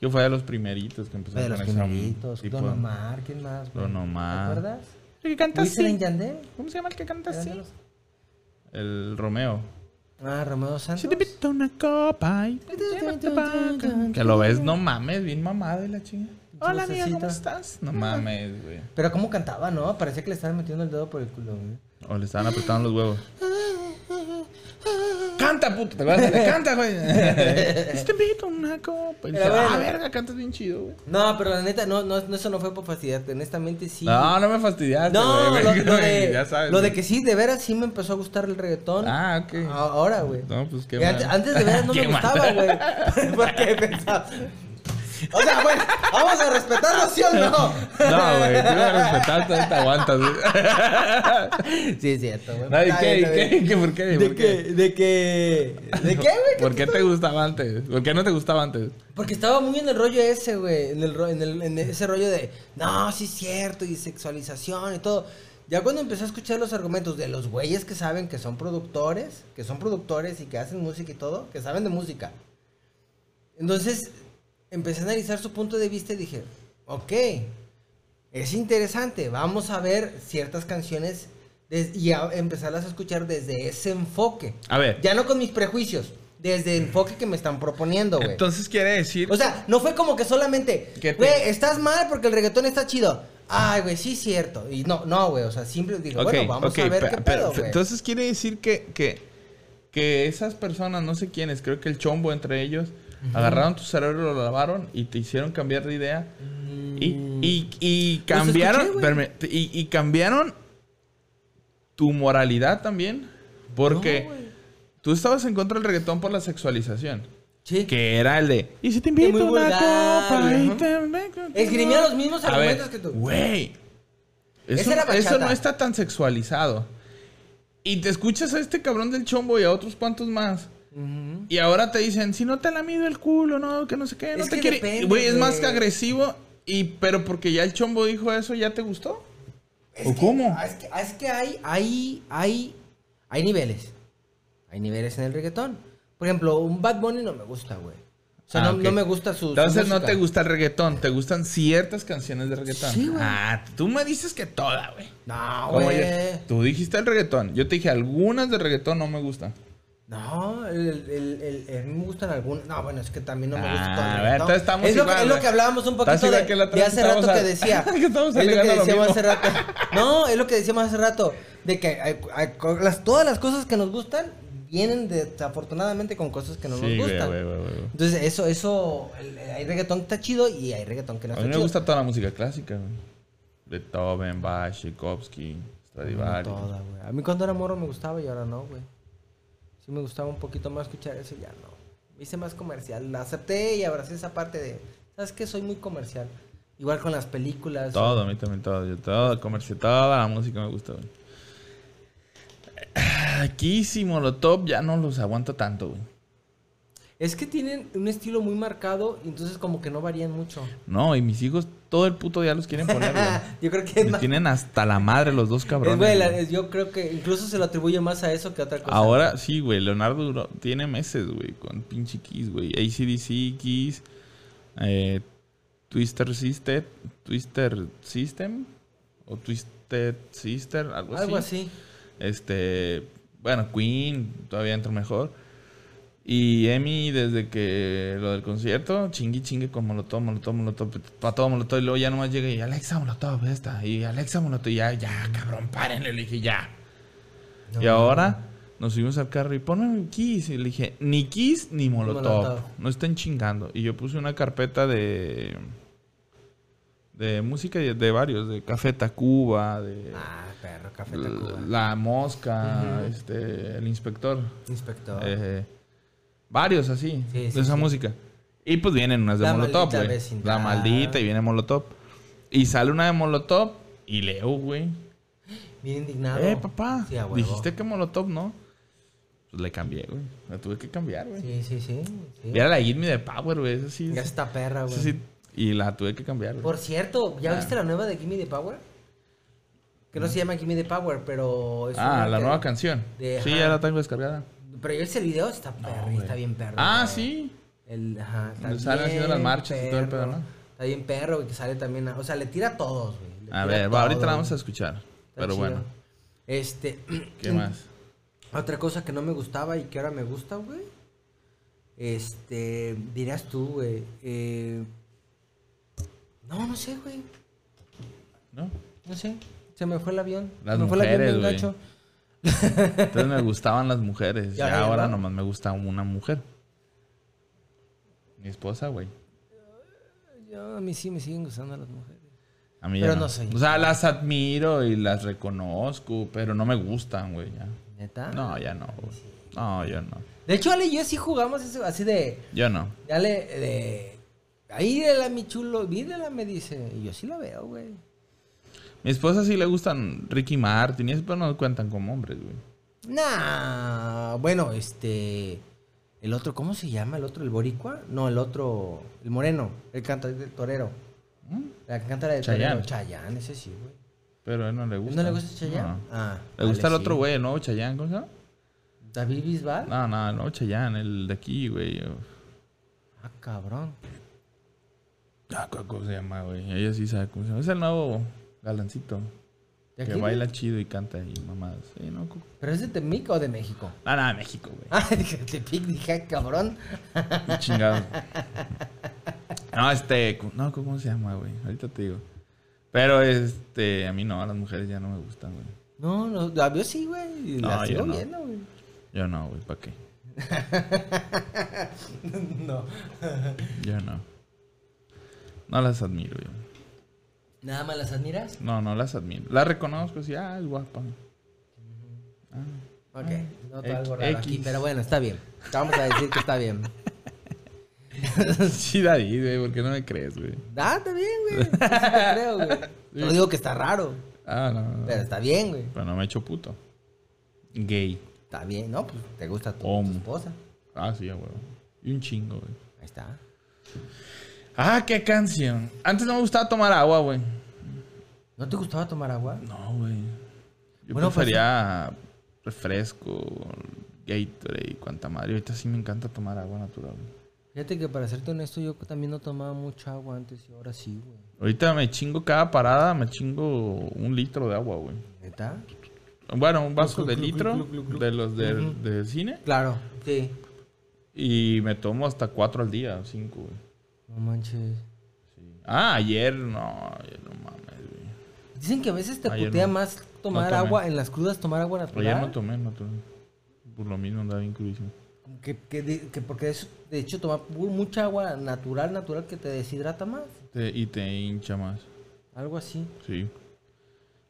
Que fue de los primeritos que empezó Fue de los con esa primeritos. tipo- Don Omar, ¿quién más? güey? Don Omar. ¿Te acuerdas? El que canta así. Yandel. ¿Cómo se llama el que canta ¿Eran así? los- El Romeo. Ah, Romeo Santos. Si te a una copa y. Que lo ves, no mames, bien mamado y la chinga. Hola amiga, ¿cómo estás? No mames, güey. Pero cómo cantaba, ¿no? Parecía que le estaban metiendo el dedo por el culo, güey. O le estaban apretando los huevos. Canta, puto, te vas a canta, güey. Si te invito a una copa. Y Pero dice, ah, verga, cantas bien chido, güey. No, pero la neta, no, no, no, eso no fue por fastidiarte. Honestamente, sí. No, no me fastidiaste, No, güey. lo, lo de, ya sabes. lo de que sí, de veras sí me empezó a gustar el reggaetón. Ah, ok. Ahora, güey. No, pues qué mal. antes de veras no me Qué gustaba, güey. Porque pensaba. O sea, güey, vamos a respetarlo, ¿sí o no? No, güey, tú me respetar, te aguantas, güey. Sí, es cierto, güey. No, ¿y qué? bien, ¿Y está qué? ¿Por qué? ¿De ¿Por qué? ¿De qué? ¿De qué, güey? ¿Por qué te gustaba antes? ¿Por qué no te gustaba antes? Porque estaba muy en el rollo ese, güey. En, el, en, el, en ese rollo de, no, sí es cierto, y sexualización y todo. Ya cuando empecé a escuchar los argumentos de los güeyes que saben que son productores, que son productores y que hacen música y todo, que saben de música. Entonces, empecé a analizar su punto de vista y dije, ok, es interesante, vamos a ver ciertas canciones y a empezarlas a escuchar desde ese enfoque. A ver. Ya no con mis prejuicios, desde el enfoque que me están proponiendo, güey. Entonces quiere decir. O sea, no fue como que solamente, ¿Qué te- güey, estás mal porque el reggaetón está chido. Ay, güey, sí es cierto. Y no, no, güey, o sea, siempre digo, bueno, vamos a ver qué pedo, güey. Entonces quiere decir que, que, que esas personas, no sé quiénes, creo que el chombo entre ellos, agarraron tu cerebro, lo lavaron y te hicieron cambiar de idea. Y, y, y Los cambiaron. escuché, y, y cambiaron tu moralidad también. Porque No, tú estabas en contra del reggaetón por la sexualización. Sí. Que era el de. Y si te invito una vulgar, copa y ajá. te- Esgrimía los mismos A ver, argumentos que tú. Güey. Eso, no está tan sexualizado. Y te escuchas a este cabrón del chombo y a otros cuantos más. Y ahora te dicen, si no te la mido el culo, no, que no sé qué, no Es te que quiere. depende, Güey, es más que agresivo. Y, pero porque ya el chombo dijo eso, ¿ya te gustó? Es ¿O que- cómo? Es que, es que hay, hay, hay, hay niveles. Hay niveles en el reggaetón. Por ejemplo, un Bad Bunny no me gusta, güey. O sea, Ah, no, no me gusta su. su Entonces no te gusta el reggaetón, te gustan ciertas canciones de reggaetón. Sí, güey. Ah, tú me dices que toda, güey. No, güey. Tú dijiste el reggaetón. Yo te dije, algunas de reggaetón no me gustan. No, el, el, el, el- me gustan algunos. No, bueno, es que también no me gusta Ah, todo a ver, entonces estamos es, lo, que- es lo que hablábamos un poquito de, que la otra de vez hace rato que a- decía. que estábamos es lo que alegando lo decíamos hace rato. No, es lo que decíamos hace rato. De que hay- hay co- las, todas las cosas que nos gustan vienen desafortunadamente con cosas que no Sí, nos gustan. güey, güey, güey. Entonces, eso, eso, el- hay reggaetón que está chido y hay reggaetón que no A está mí me chido. gusta toda la música clásica. Beethoven, Bach, Tchaikovsky, No Stradivari. toda, güey. A mí cuando era morro me gustaba y ahora no, güey. Sí me gustaba un poquito más escuchar eso ya no. Hice más comercial. La acepté y abracé esa parte de, ¿sabes qué? Soy muy comercial. Igual con las películas. Todo, a mí también todo. Yo todo, comercio, toda la música me gusta, güey. Aquí sí, Molotov ya no los aguanto tanto, güey. Es que tienen un estilo muy marcado y entonces como que no varían mucho. No, y mis hijos todo el puto día los quieren poner, yo creo que más... tienen hasta la madre los dos es, cabrones. güey, la- yo creo que incluso se lo atribuye más a eso que a otra cosa. Ahora sí, güey. Leonardo tiene meses, güey, con pinche Kiss, güey. ACDC, Kiss, eh, Twister System, Twister System o Twisted Sister, algo así. Algo así. Este, bueno, Queen todavía entra mejor. Y Emi, desde que lo del concierto, chingui chingue con Molotov, Molotov, Molotov, para todo Molotov. Y luego ya nomás llega y Alexa Molotov, esta. Y Alexa Molotov, y ya, ya, cabrón, párenle. Le dije, ya. No, y ahora nos subimos al carro y ponme Kiss. Y le dije, ni Kiss ni Molotov. Molotov. No estén chingando. Y yo puse una carpeta de. De música de, de varios, de Café Tacuba, de. Ah, perro, Café La, Tacuba. la Mosca, este, el inspector. Inspector. eh, varios así, Sí, de sí, esa sí. música. Y pues vienen unas de La Molotov, güey. La maldita y viene Molotov. Y sale una de Molotov y leo, güey. Bien indignado. Eh, papá, dijiste que Molotov no. Pues le cambié, güey. La tuve que cambiar, güey. Sí, sí, sí. era la Give Me the Power, güey. Esa sí. Ya está perra, güey. sí, Y la tuve que cambiar, güey. Por cierto, ¿ya Ah. viste la nueva de Gimme the Power? Que no se llama Gimme the Power, pero es Ah, una la nueva canción. de- sí, ajá. ya la tengo descargada. Pero yo ese video está y güey. está bien perra. Ah, güey. sí. El, ajá, está salen haciendo las bien marchas y todo el pedo, perro. ¿no? Está bien perro, güey, que sale también. a- o sea, le tira a todos, güey. A ver, va, ahorita la vamos a escuchar. Está Pero chido. bueno, Este. ¿qué más? Otra cosa que no me gustaba y que ahora me gusta, güey. Este. Dirás tú, güey. eh, No, no sé, güey. ¿No? No sé. Se me fue el avión. Las se me fue el avión mujeres, bien güey. gacho. Entonces me gustaban las mujeres. ¿Y Ya ahora ya ahora no? nomás me gusta una mujer. Mi esposa, güey. Yo, a mí sí me siguen gustando las mujeres. A mí Pero ya no soy. O sea, las admiro y las reconozco, pero no me gustan, güey. ya. ¿Neta? No, ya no, güey. No, yo no. De hecho, Ale y yo sí jugamos eso, así de. Yo no. Dale, de. Ahí la mi chulo, mírala, me dice. Y yo sí la veo, güey. Mi esposa sí le gustan Ricky Martin y eso, pero no cuentan como hombres, güey. Nah, bueno, este. El otro, ¿cómo se llama? ¿El otro, el boricua? No, el otro, el moreno, el canta del torero. ¿Mm? La la del Chayanne. torero. Chayanne, ese sí, güey. Pero a él no le gusta. ¿No le gusta Chayanne? No. Ah. Le gusta el otro güey, el nuevo Chayanne, ¿cómo se llama? ¿David Bisbal? No, no, el nuevo Chayanne, el de aquí, güey. Ah, cabrón. Ah, ¿cómo cómo se llama, güey? Ella sí sabe cómo se llama. Es el nuevo galancito. ¿De Que baila chido y canta y mamadas. Sí, no, ¿Pero es de Temic o de México? Ah, nada, México, güey. Ah, dije Tepic, dije, cabrón. Qué Chingado. No, este. No, ¿cómo se llama, güey? Ahorita te digo. Pero este. A mí no, a las mujeres ya no me gustan, güey. No, no, la veo sí, güey. No, sigo yo no. viendo, güey. Yo no, güey, ¿para qué? no. Yo no. No las admiro, yo. ¿Nada más las admiras? No, no las admiro. Las reconozco, sí, ah, es guapa. Ah. Ok, noto X- algo raro aquí, pero bueno, está bien. Vamos a decir que está bien. Sí, David, güey, ¿por qué no me crees, güey? Ah, está bien, güey. Te creo, güey. No digo que está raro, Ah, no, no. pero está bien, güey. Pero no me he hecho puto. Gay. Está bien, ¿no? Pues te gusta tu, tu esposa. Ah, sí, güey. Y un chingo, güey. Ahí está. Ah, qué canción. Antes no me gustaba tomar agua, güey. ¿No te gustaba tomar agua? No, güey. Yo Bueno, pues, prefería refresco, Gatorade y cuanta madre. Ahorita sí me encanta tomar agua natural. Fíjate que para serte honesto, yo también no tomaba mucha agua antes y ahora sí, güey. Ahorita me chingo cada parada, me chingo un litro de agua, güey. ¿Neta? Bueno, un vaso de litro de los del cine. Claro, sí. Y me tomo hasta cuatro al día, cinco, güey. No manches. Sí. Ah, ayer no, ayer no mames, güey. Dicen que a veces te Ayer putea no. más tomar agua, en las crudas tomar agua natural. Ayer no tomé, no tomé. Por lo mismo andaba bien crudísimo. Que, que, de- que porque es, de hecho, tomar mucha agua natural, natural, que te deshidrata más. Te- y te hincha más. Algo así. Sí.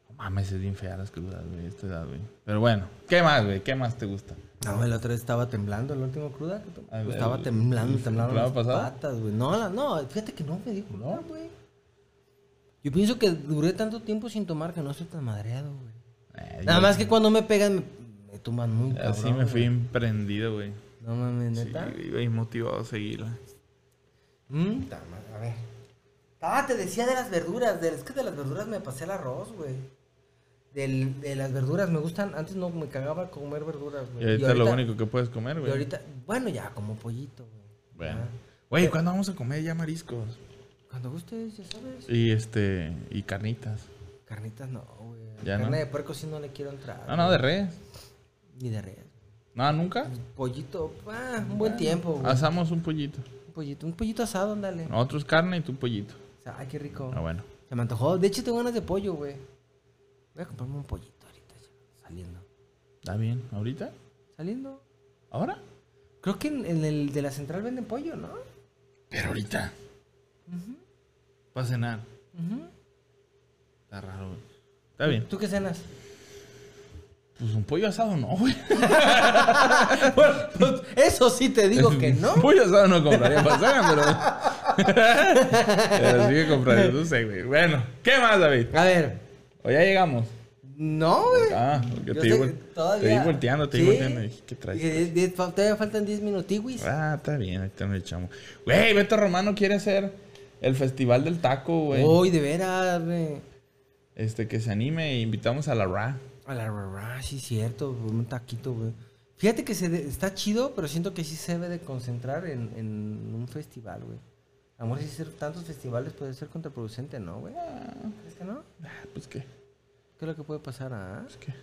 No mames, es bien fea las crudas, güey, esta edad, güey. Pero bueno, ¿qué más, güey? ¿Qué más te gusta? No, el otro estaba temblando, la última cruda. el- estaba el- temblando, el temblando las pasado? patas, güey. No, la- no, fíjate que no me dio cruda, güey. Yo pienso que duré tanto tiempo sin tomar que no estoy tan madreado, güey. Eh, Nada yo- más que cuando me pegan, me, me tumban muy cabrón. Así me fui emprendido, güey. No mames, Sí, neta. iba ahí motivado a seguirla. Mm, a ver. Ah, te decía de las verduras. de- es que de las verduras me pasé el arroz, güey. Del- de las verduras me gustan. Antes no me cagaba comer verduras, Y güey. ahorita, es lo único que puedes comer, y güey. ahorita, bueno, ya como pollito, güey. Bueno. Ya. Güey, ¿cuándo vamos a comer ya mariscos? Cuando gustes, ya sabes. Y este, y carnitas. Carnitas no, güey. Ya Carne no. de puerco sí no le quiero entrar. No, no, de res. Ni de res. No, nunca. Pollito, ah, un buen tiempo, güey. Asamos un pollito. Un pollito, un pollito asado, ándale. Nosotros carne y tú pollito. O sea, ay, qué rico. Ah, bueno. Se me antojó. De hecho, tengo ganas de pollo, güey. Voy a comprarme un pollito ahorita. ya, Saliendo. ¿Está bien? ¿Ahorita? Saliendo. ¿Ahora? Creo que en, en el de la central venden pollo, ¿no? Pero ahorita. Para cenar. Ujú. Está raro, güey. Está bien. ¿Tú qué cenas? Pues un pollo asado no, güey. bueno, pues, eso sí te digo que no. Un pollo asado no compraría para cenar, pero... pero sí que compraría, no sé, güey. Bueno, ¿qué más, David? A ver. ¿O ya llegamos? No, güey. Ah, porque Yo te, todavía- te vi volteando, te Sí. volteando. Dije, ¿qué traes? Diez- todavía faltan 10 minutiwis. Ah, está bien, ahorita nos echamos. Güey, Beto Romano quiere hacer el festival del taco, güey. Uy, de veras, güey. Este, que se anime e invitamos a la Ra. A la ra, ra, sí, cierto. Un taquito, güey. Fíjate que se de- está chido, pero siento que sí se debe de concentrar en, en un festival, güey. A lo mejor si hacer tantos festivales puede ser contraproducente, ¿no, güey? ¿Crees que no? Ah, pues qué. ¿Qué es lo que puede pasar, ah? Pues qué.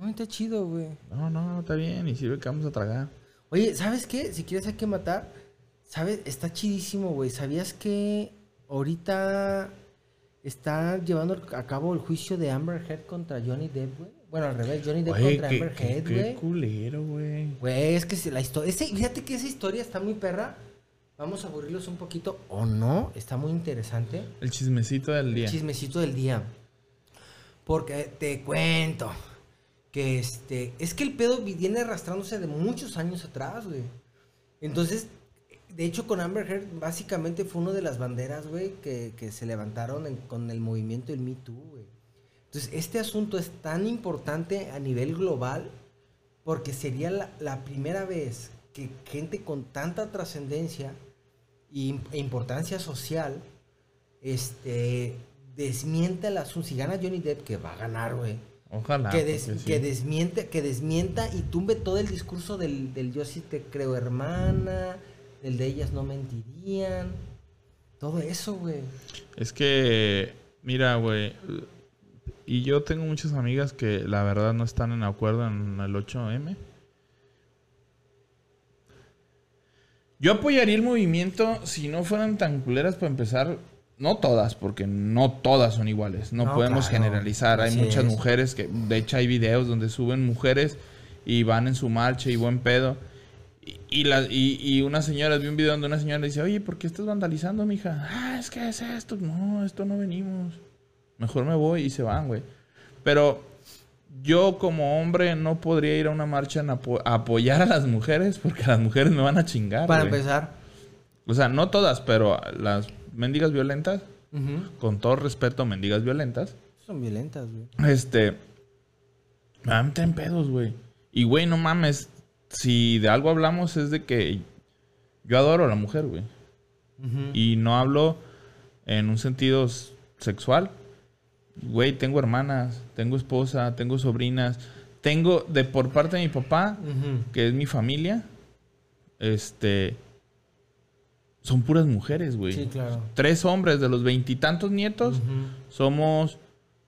No, está chido, güey. No, no, está bien. Y sirve que vamos a tragar. Oye, ¿sabes qué? Si quieres hay que matar, ¿sabes? Está chidísimo, güey. ¿Sabías que ahorita está llevando a cabo el juicio de Amber Heard contra Johnny Depp, güey? Bueno, al revés, Johnny Depp Güey, contra qué, Amber qué- Heard, qué güey. culero, güey. Güey, es que si la historia. fíjate que esa historia está muy perra. Vamos a aburrirlos un poquito. O no, está muy interesante. El chismecito del día. Chismecito del día. Porque te cuento que este. Es que el pedo vi- viene arrastrándose de muchos años atrás, güey. Entonces, de hecho, con Amber Heard, básicamente fue una de las banderas, güey, que, que se levantaron con el movimiento del Me Too, güey. Entonces, este asunto es tan importante a nivel global porque sería la, la primera vez que gente con tanta trascendencia e importancia social este desmienta el asunto. Si gana Johnny Depp, que va a ganar, güey. Ojalá. que, des- porque sí. que desmiente, que desmienta y tumbe todo el discurso del, del yo sí te creo hermana, el de ellas no mentirían. Todo eso, güey. Es que, mira, güey. Y yo tengo muchas amigas que la verdad no están en acuerdo en el 8M. Yo apoyaría el movimiento si no fueran tan culeras para empezar. No todas, porque no todas son iguales. No, No, podemos claro. generalizar. Hay Así muchas es. mujeres que, de hecho, hay videos donde suben mujeres y van en su marcha y buen pedo. Y, y, la- y, y una señora, vi un video donde una señora le dice, oye, ¿por qué estás vandalizando, mija? Ah, es que es esto. No, esto no venimos. Mejor me voy y se van, güey. Pero yo como hombre no podría ir a una marcha en apo- a apoyar a las mujeres porque las mujeres me van a chingar. Para empezar. O sea, no todas, pero las mendigas violentas, con todo respeto, mendigas violentas, Son violentas, güey. este, me van a pedos, güey. Y, güey, no mames, si de algo hablamos es de que yo adoro a la mujer, güey. Y no hablo en un sentido sexual. Güey, tengo hermanas, tengo esposa, tengo sobrinas. Tengo, de por parte de mi papá, que es mi familia, este... Son puras mujeres, güey. Sí, claro. Tres hombres de los veintitantos nietos. Somos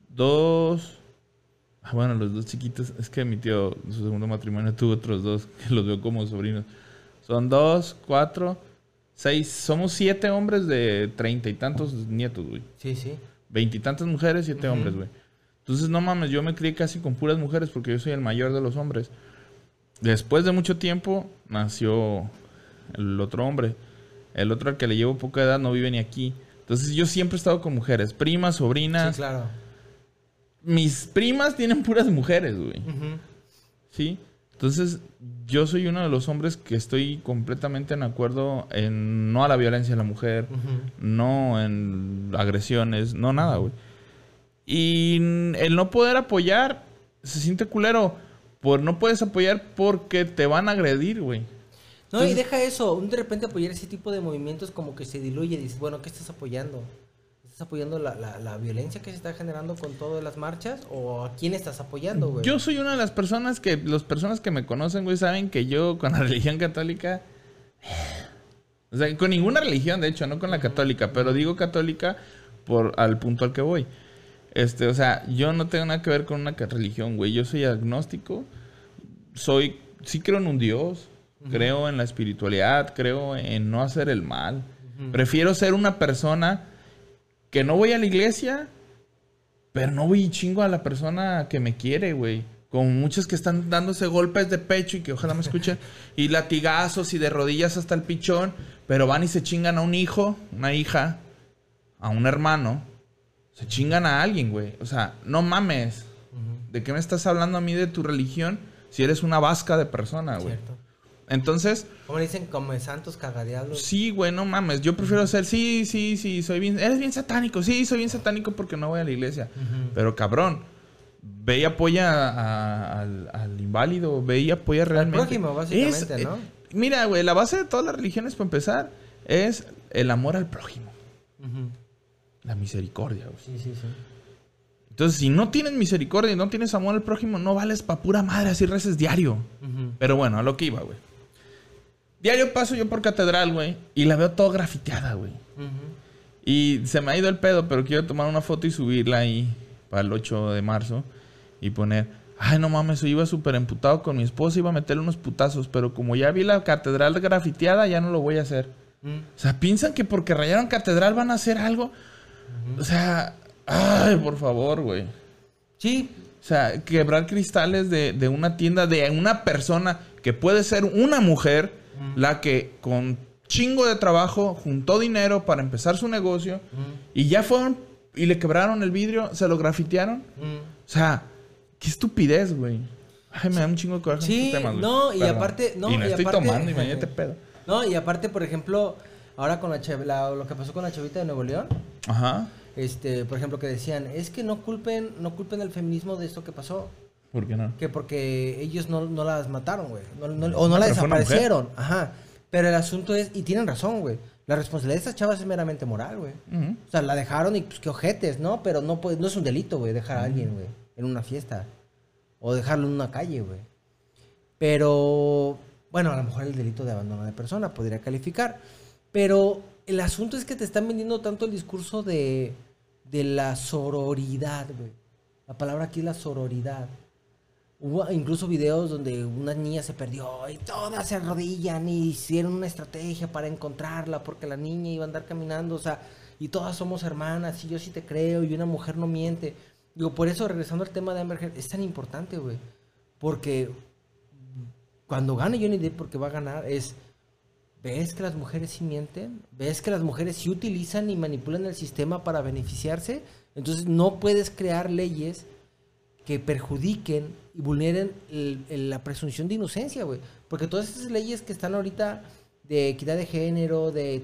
dos... Ah, bueno, los dos chiquitos. Es que mi tío, en su segundo matrimonio, tuvo otros dos que los veo como sobrinos. Son dos, cuatro, seis. Somos siete hombres de treinta y tantos nietos, güey. Sí, sí. Veintitantas mujeres, siete hombres, güey. Entonces, no mames, yo me crié casi con puras mujeres porque yo soy el mayor de los hombres. Después de mucho tiempo, nació el otro hombre. El otro al que le llevo poca edad no vive ni aquí. Entonces, yo siempre he estado con mujeres, primas, sobrinas. Sí, claro. Mis primas tienen puras mujeres, güey. ¿Sí? Entonces, yo soy uno de los hombres que estoy completamente en acuerdo en no a la violencia de la mujer, no en agresiones, no nada, güey. Y el no poder apoyar se siente culero. Por no puedes apoyar porque te van a agredir, güey. No, y deja eso. un De repente apoyar ese tipo de movimientos como que se diluye. Dices, bueno, ¿qué estás apoyando? ¿Estás apoyando la, la, la violencia que se está generando con todas las marchas? ¿O a quién estás apoyando, güey? Yo soy una de las personas que, las personas que me conocen, güey, saben que yo con la religión católica, o sea, con ninguna religión, de hecho, no con la católica, pero digo católica por al punto al que voy. Este, o sea, yo no tengo nada que ver con una religión, güey. Yo soy agnóstico, soy, sí creo en un Dios, creo en la espiritualidad, creo en no hacer el mal. Prefiero ser una persona que no voy a la iglesia, pero no voy y chingo a la persona que me quiere, güey. Como muchos que están dándose golpes de pecho y que ojalá me escuchen. y latigazos y de rodillas hasta el pichón. Pero van y se chingan a un hijo, una hija, a un hermano. Se chingan a alguien, güey. O sea, no mames. ¿De qué me estás hablando a mí de tu religión si eres una vasca de persona, güey? Cierto. Entonces, Como dicen, como santos cagadiablos. Sí, güey, no mames. Yo prefiero ser, sí, sí, sí, soy bien. Eres bien satánico, sí, soy bien satánico porque no voy a la iglesia. Pero cabrón, ve y apoya a- al, al inválido, ve y apoya realmente. prójimo, básicamente, Es, ¿no? eh, mira, güey, la base de todas las religiones, para empezar, es el amor al prójimo, la misericordia, güey. Sí, sí, sí. Entonces, si no tienes misericordia y no tienes amor al prójimo, no vales pa' pura madre, así reces diario. Pero bueno, a lo que iba, güey. Diario paso yo por catedral, güey, y la veo todo grafiteada, güey. Y se me ha ido el pedo, pero quiero tomar una foto y subirla ahí para el 8 de marzo y poner, ay, no mames, yo iba súper emputado con mi esposa, iba a meterle unos putazos, pero como ya vi la catedral grafiteada, ya no lo voy a hacer. Mm. O sea, piensan que porque rayaron catedral van a hacer algo. O sea, ay, por favor, güey. Sí, O sea, quebrar cristales de, de una tienda de una persona que puede ser una mujer, la que con chingo de trabajo juntó dinero para empezar su negocio y ya fueron y le quebraron el vidrio, se lo grafitearon. Mm. O sea, qué estupidez, güey. Ay, me da un chingo de coraje Sí, estos temas, güey. no, y Perdón. aparte- no, y no y estoy aparte- tomando, imagínate pedo. No, y aparte, por ejemplo, ahora con la, la- lo que pasó con la chavita de Nuevo León, Ajá. este, por ejemplo, que decían, es que no culpen, no culpen al feminismo de esto que pasó, ¿Por qué no? que porque ellos no, no las mataron, güey, no- no- o no mujer. desaparecieron, ajá. Pero el asunto es, y tienen razón, güey, la responsabilidad de estas chavas es meramente moral, güey. O sea, la dejaron y pues qué ojetes, ¿no? Pero no, puede- no es un delito, güey, dejar a alguien, güey, en una fiesta. O dejarlo en una calle, güey. Pero, bueno, a lo mejor el delito de abandono de persona podría calificar. Pero el asunto es que te están vendiendo tanto el discurso de, de la sororidad, güey. La palabra aquí es la sororidad. Hubo incluso videos donde una niña se perdió y todas se arrodillan y hicieron una estrategia para encontrarla porque la niña iba a andar caminando, o sea, y todas somos hermanas y yo sí te creo y una mujer no miente. Digo, por eso regresando al tema de Amber Heard, es tan importante, güey. Porque cuando gane Johnny Depp, porque va a ganar, es, ¿ves que las mujeres sí mienten? ¿Ves que las mujeres sí utilizan y manipulan el sistema para beneficiarse? Entonces no puedes crear leyes que perjudiquen y vulneren el- el- la presunción de inocencia, güey. Porque todas esas leyes que están ahorita de equidad de género, de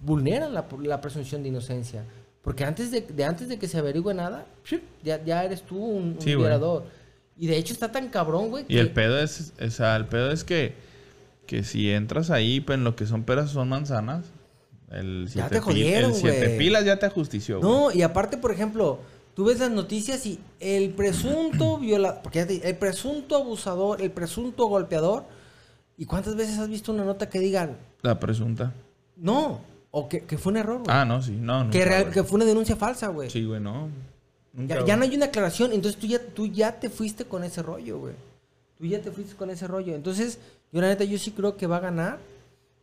vulneran la, la presunción de inocencia. Porque antes de, de antes de que se averigüe nada, ya, ya eres tú un, un Sí, violador. Y de hecho está tan cabrón, güey. Y el pedo es, o sea, el pedo es que, que si entras ahí, pues en lo que son peras son manzanas, el Ya te pil- jodieron, el siete pilas ya te ajustició. güey. No, y aparte, por ejemplo, tú ves las noticias y el presunto violador, porque el presunto abusador, el presunto golpeador, ¿y cuántas veces has visto una nota que digan, La presunta. no, o que, que fue un error, güey? Ah, no, sí, no, nunca, que, real- güey. que fue una denuncia falsa, güey. Sí, güey, no. Nunca, ya, güey. ya no hay una aclaración, entonces tú ya, tú ya te fuiste con ese rollo, güey. Tú ya te fuiste con ese rollo. Entonces, yo la neta, yo sí creo que va a ganar,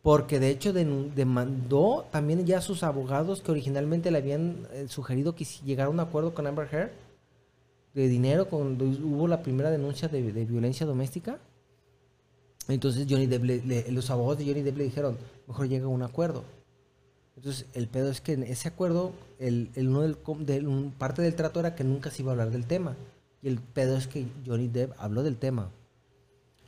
porque de hecho demandó también ya a sus abogados que originalmente le habían eh, sugerido que llegara a un acuerdo con Amber Heard de dinero cuando hubo la primera denuncia de, violencia doméstica. Entonces Johnny Depp le- los abogados de Johnny Depp le dijeron, mejor llega a un acuerdo. Entonces, el pedo es que en ese acuerdo, el, el uno del, del- parte del trato era que nunca se iba a hablar del tema. Y el pedo es que Johnny Depp habló del tema.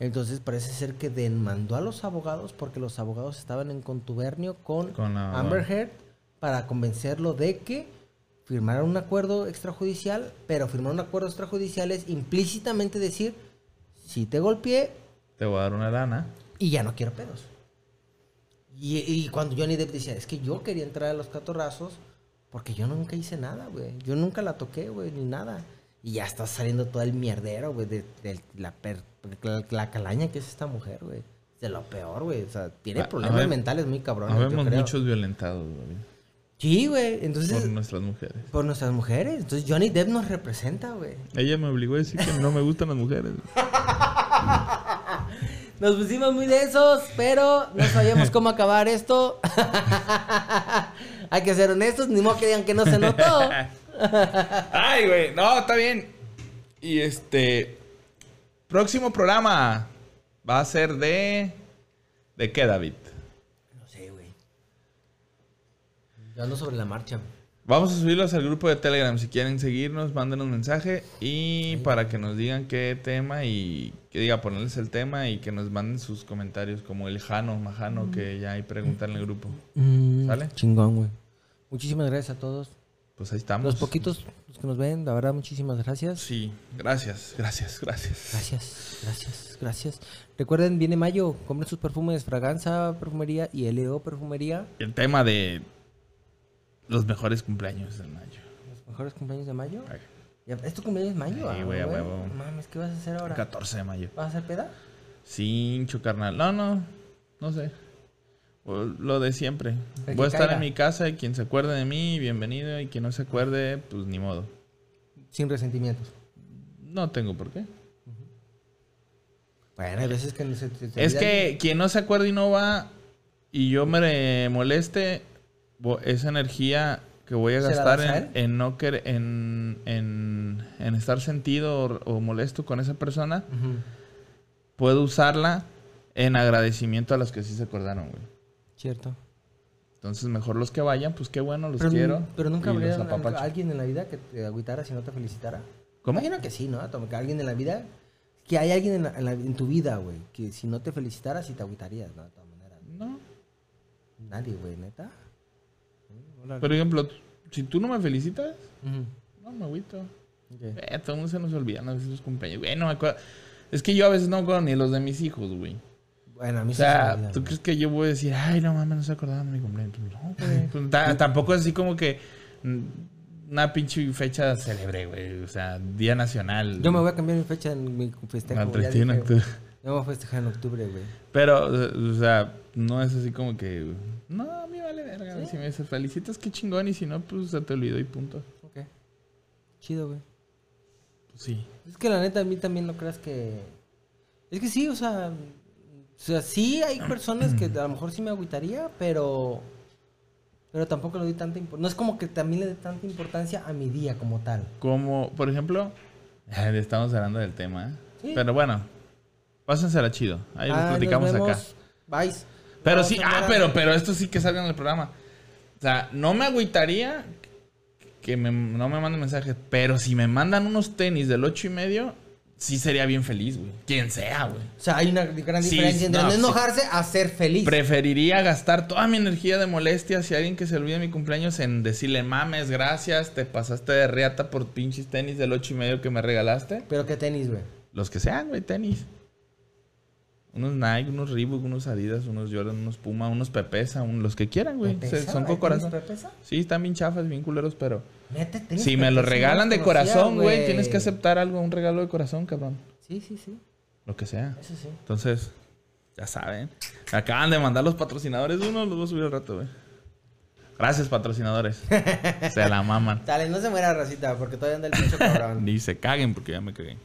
Entonces, parece ser que demandó a los abogados porque los abogados estaban en contubernio con, Con la- Amber Heard para convencerlo de que firmaran un acuerdo extrajudicial, pero firmar un acuerdo extrajudicial es implícitamente decir, si te golpeé Te voy a dar una lana. y ya no quiero pedos. Y, y cuando Johnny Depp decía, es que yo quería entrar a los catorrazos porque yo nunca hice nada, güey. Yo nunca la toqué, güey, ni nada. Y ya está saliendo todo el mierdero, güey, de, de la, per- la, la calaña que es esta mujer, güey. De lo peor, güey. O sea, tiene Ah, problemas mentales muy cabrones, Habemos muchos violentados, güey, Sí, güey. Entonces, por nuestras mujeres. por nuestras mujeres. Entonces, Johnny Depp nos representa, güey. Ella me obligó a decir que no me gustan las mujeres. Nos pusimos muy densos, pero no sabíamos cómo acabar esto. Hay que ser honestos, ni modo que digan que no se notó. Ay, güey. No, está bien. Y este. Próximo programa va a ser de. ¿De qué, David? No sé, güey. Yo ando sobre la marcha. Vamos a subirlos al grupo de Telegram. Si quieren seguirnos, mándenos un mensaje. Y para que nos digan qué tema y que diga ponerles el tema y que nos manden sus comentarios, como el Jano, Majano, que ya hay preguntas en el grupo. ¿Sale? Mm, Chingón, güey. Muchísimas gracias a todos. Pues ahí estamos. Los poquitos los que nos ven, la verdad, muchísimas gracias. Sí, gracias, gracias, gracias. Gracias, gracias, gracias. Recuerden, viene mayo, compren sus perfumes, Fraganza Perfumería y LO Perfumería. El tema de los mejores cumpleaños del mayo. Los mejores cumpleaños de mayo. Ay. Ya, ¿Es tu cumpleaños en mayo? Sí, ah, güey, a huevo. Mames, ¿qué vas a hacer ahora? 14 de mayo. ¿Vas a hacer peda? Cincho, carnal. No, no. No sé. Lo de siempre. El Voy a estar caiga. en mi casa y quien se acuerde de mí, bienvenido. Y quien no se acuerde, pues ni modo. Sin resentimientos. No tengo por qué. Bueno, hay veces que no se, Es que quien no se acuerde y no va y yo me moleste, esa energía que voy a ¿Se la gastar a en, no querer, en, en, en estar sentido o, o molesto con esa persona, puedo usarla en agradecimiento a los que sí se acordaron, güey. Cierto. Entonces, mejor los que vayan, pues qué bueno, los pero, quiero. pero nunca habría apapacho. alguien en la vida que te agüitara si no te felicitara. ¿Cómo? Imagino que sí, ¿no? Que alguien en la vida. Que hay alguien en, la- en la- en tu vida, güey. Que si no te felicitara, sí te agüitarías, ¿no? De todas maneras. No. Nadie, güey, neta. Hola. Por ejemplo, si tú no me felicitas, no me agüito. Ok. Eh, todo el mundo se nos olvida a veces los cumpleaños. Güey, no me acuerdo. Es que yo a veces no me acuerdo ni los de mis hijos, güey. Bueno, a mí O sí se me sea, ¿tú crees que yo voy a decir, ay, no mames, no se acordaban de mi cumpleaños? No, güey. Pues, ta- tampoco es así como que mm, una pinche fecha célebre, güey. O sea, Día Nacional. Yo me voy a cambiar mi fecha en mi festejo. Al güey, ya 31 de dije, octubre. Yo me voy a festejar en octubre, güey. Pero, o sea, no es así como que. No, a mí vale verga. Si me dices felicitas, qué chingón. Y si no, pues se te olvidó y punto. Ok. Chido, güey. Pues sí. Es que la neta, a mí también no creas que. Es que sí, o sea. O sea, sí hay personas que a lo mejor sí me agüitaría, pero. Pero tampoco le doy tanta importancia. No es como que también le dé tanta importancia a mi día como tal. Como, por ejemplo, estamos hablando del tema. ¿eh? Sí. Pero bueno, pásensela chido. Ahí lo Ah, nos platicamos acá. Bye. Pero Vamos sí, ah, pero, pero esto sí que salga en el programa. O sea, no me agüitaría que me- no me manden mensajes, pero si me mandan unos tenis del ocho y medio, sí sería bien feliz, güey. Quien sea, güey. O sea, hay una gran Sí, diferencia entre no, no sí. enojarse a ser feliz. Preferiría gastar toda mi energía de molestia hacia alguien que se olvide de mi cumpleaños en decirle, mames, gracias, te pasaste de reata por pinches tenis del ocho y medio que me regalaste. Pero qué tenis, güey. Los que sean, güey, tenis. Unos Nike, unos Reebok, unos Adidas, unos Jordan, unos Puma, unos Pepesa, un- los que quieran, güey. ¿Pepesa? Se- Son ¿Hay con corazón. Pepesa? Sí, están bien chafas, bien culeros, pero... Neta, Si me lo regalan de corazón, güey, tienes que aceptar algo, un regalo de corazón, cabrón. Sí, sí, sí. Lo que sea. Eso sí. Entonces, ya saben. Acaban de mandar los patrocinadores. Uno los voy a subir al rato, güey. Gracias, patrocinadores. Se la maman. Dale, no se muera racita, porque todavía anda el pincho cabrón. Ni se caguen porque ya me cagué.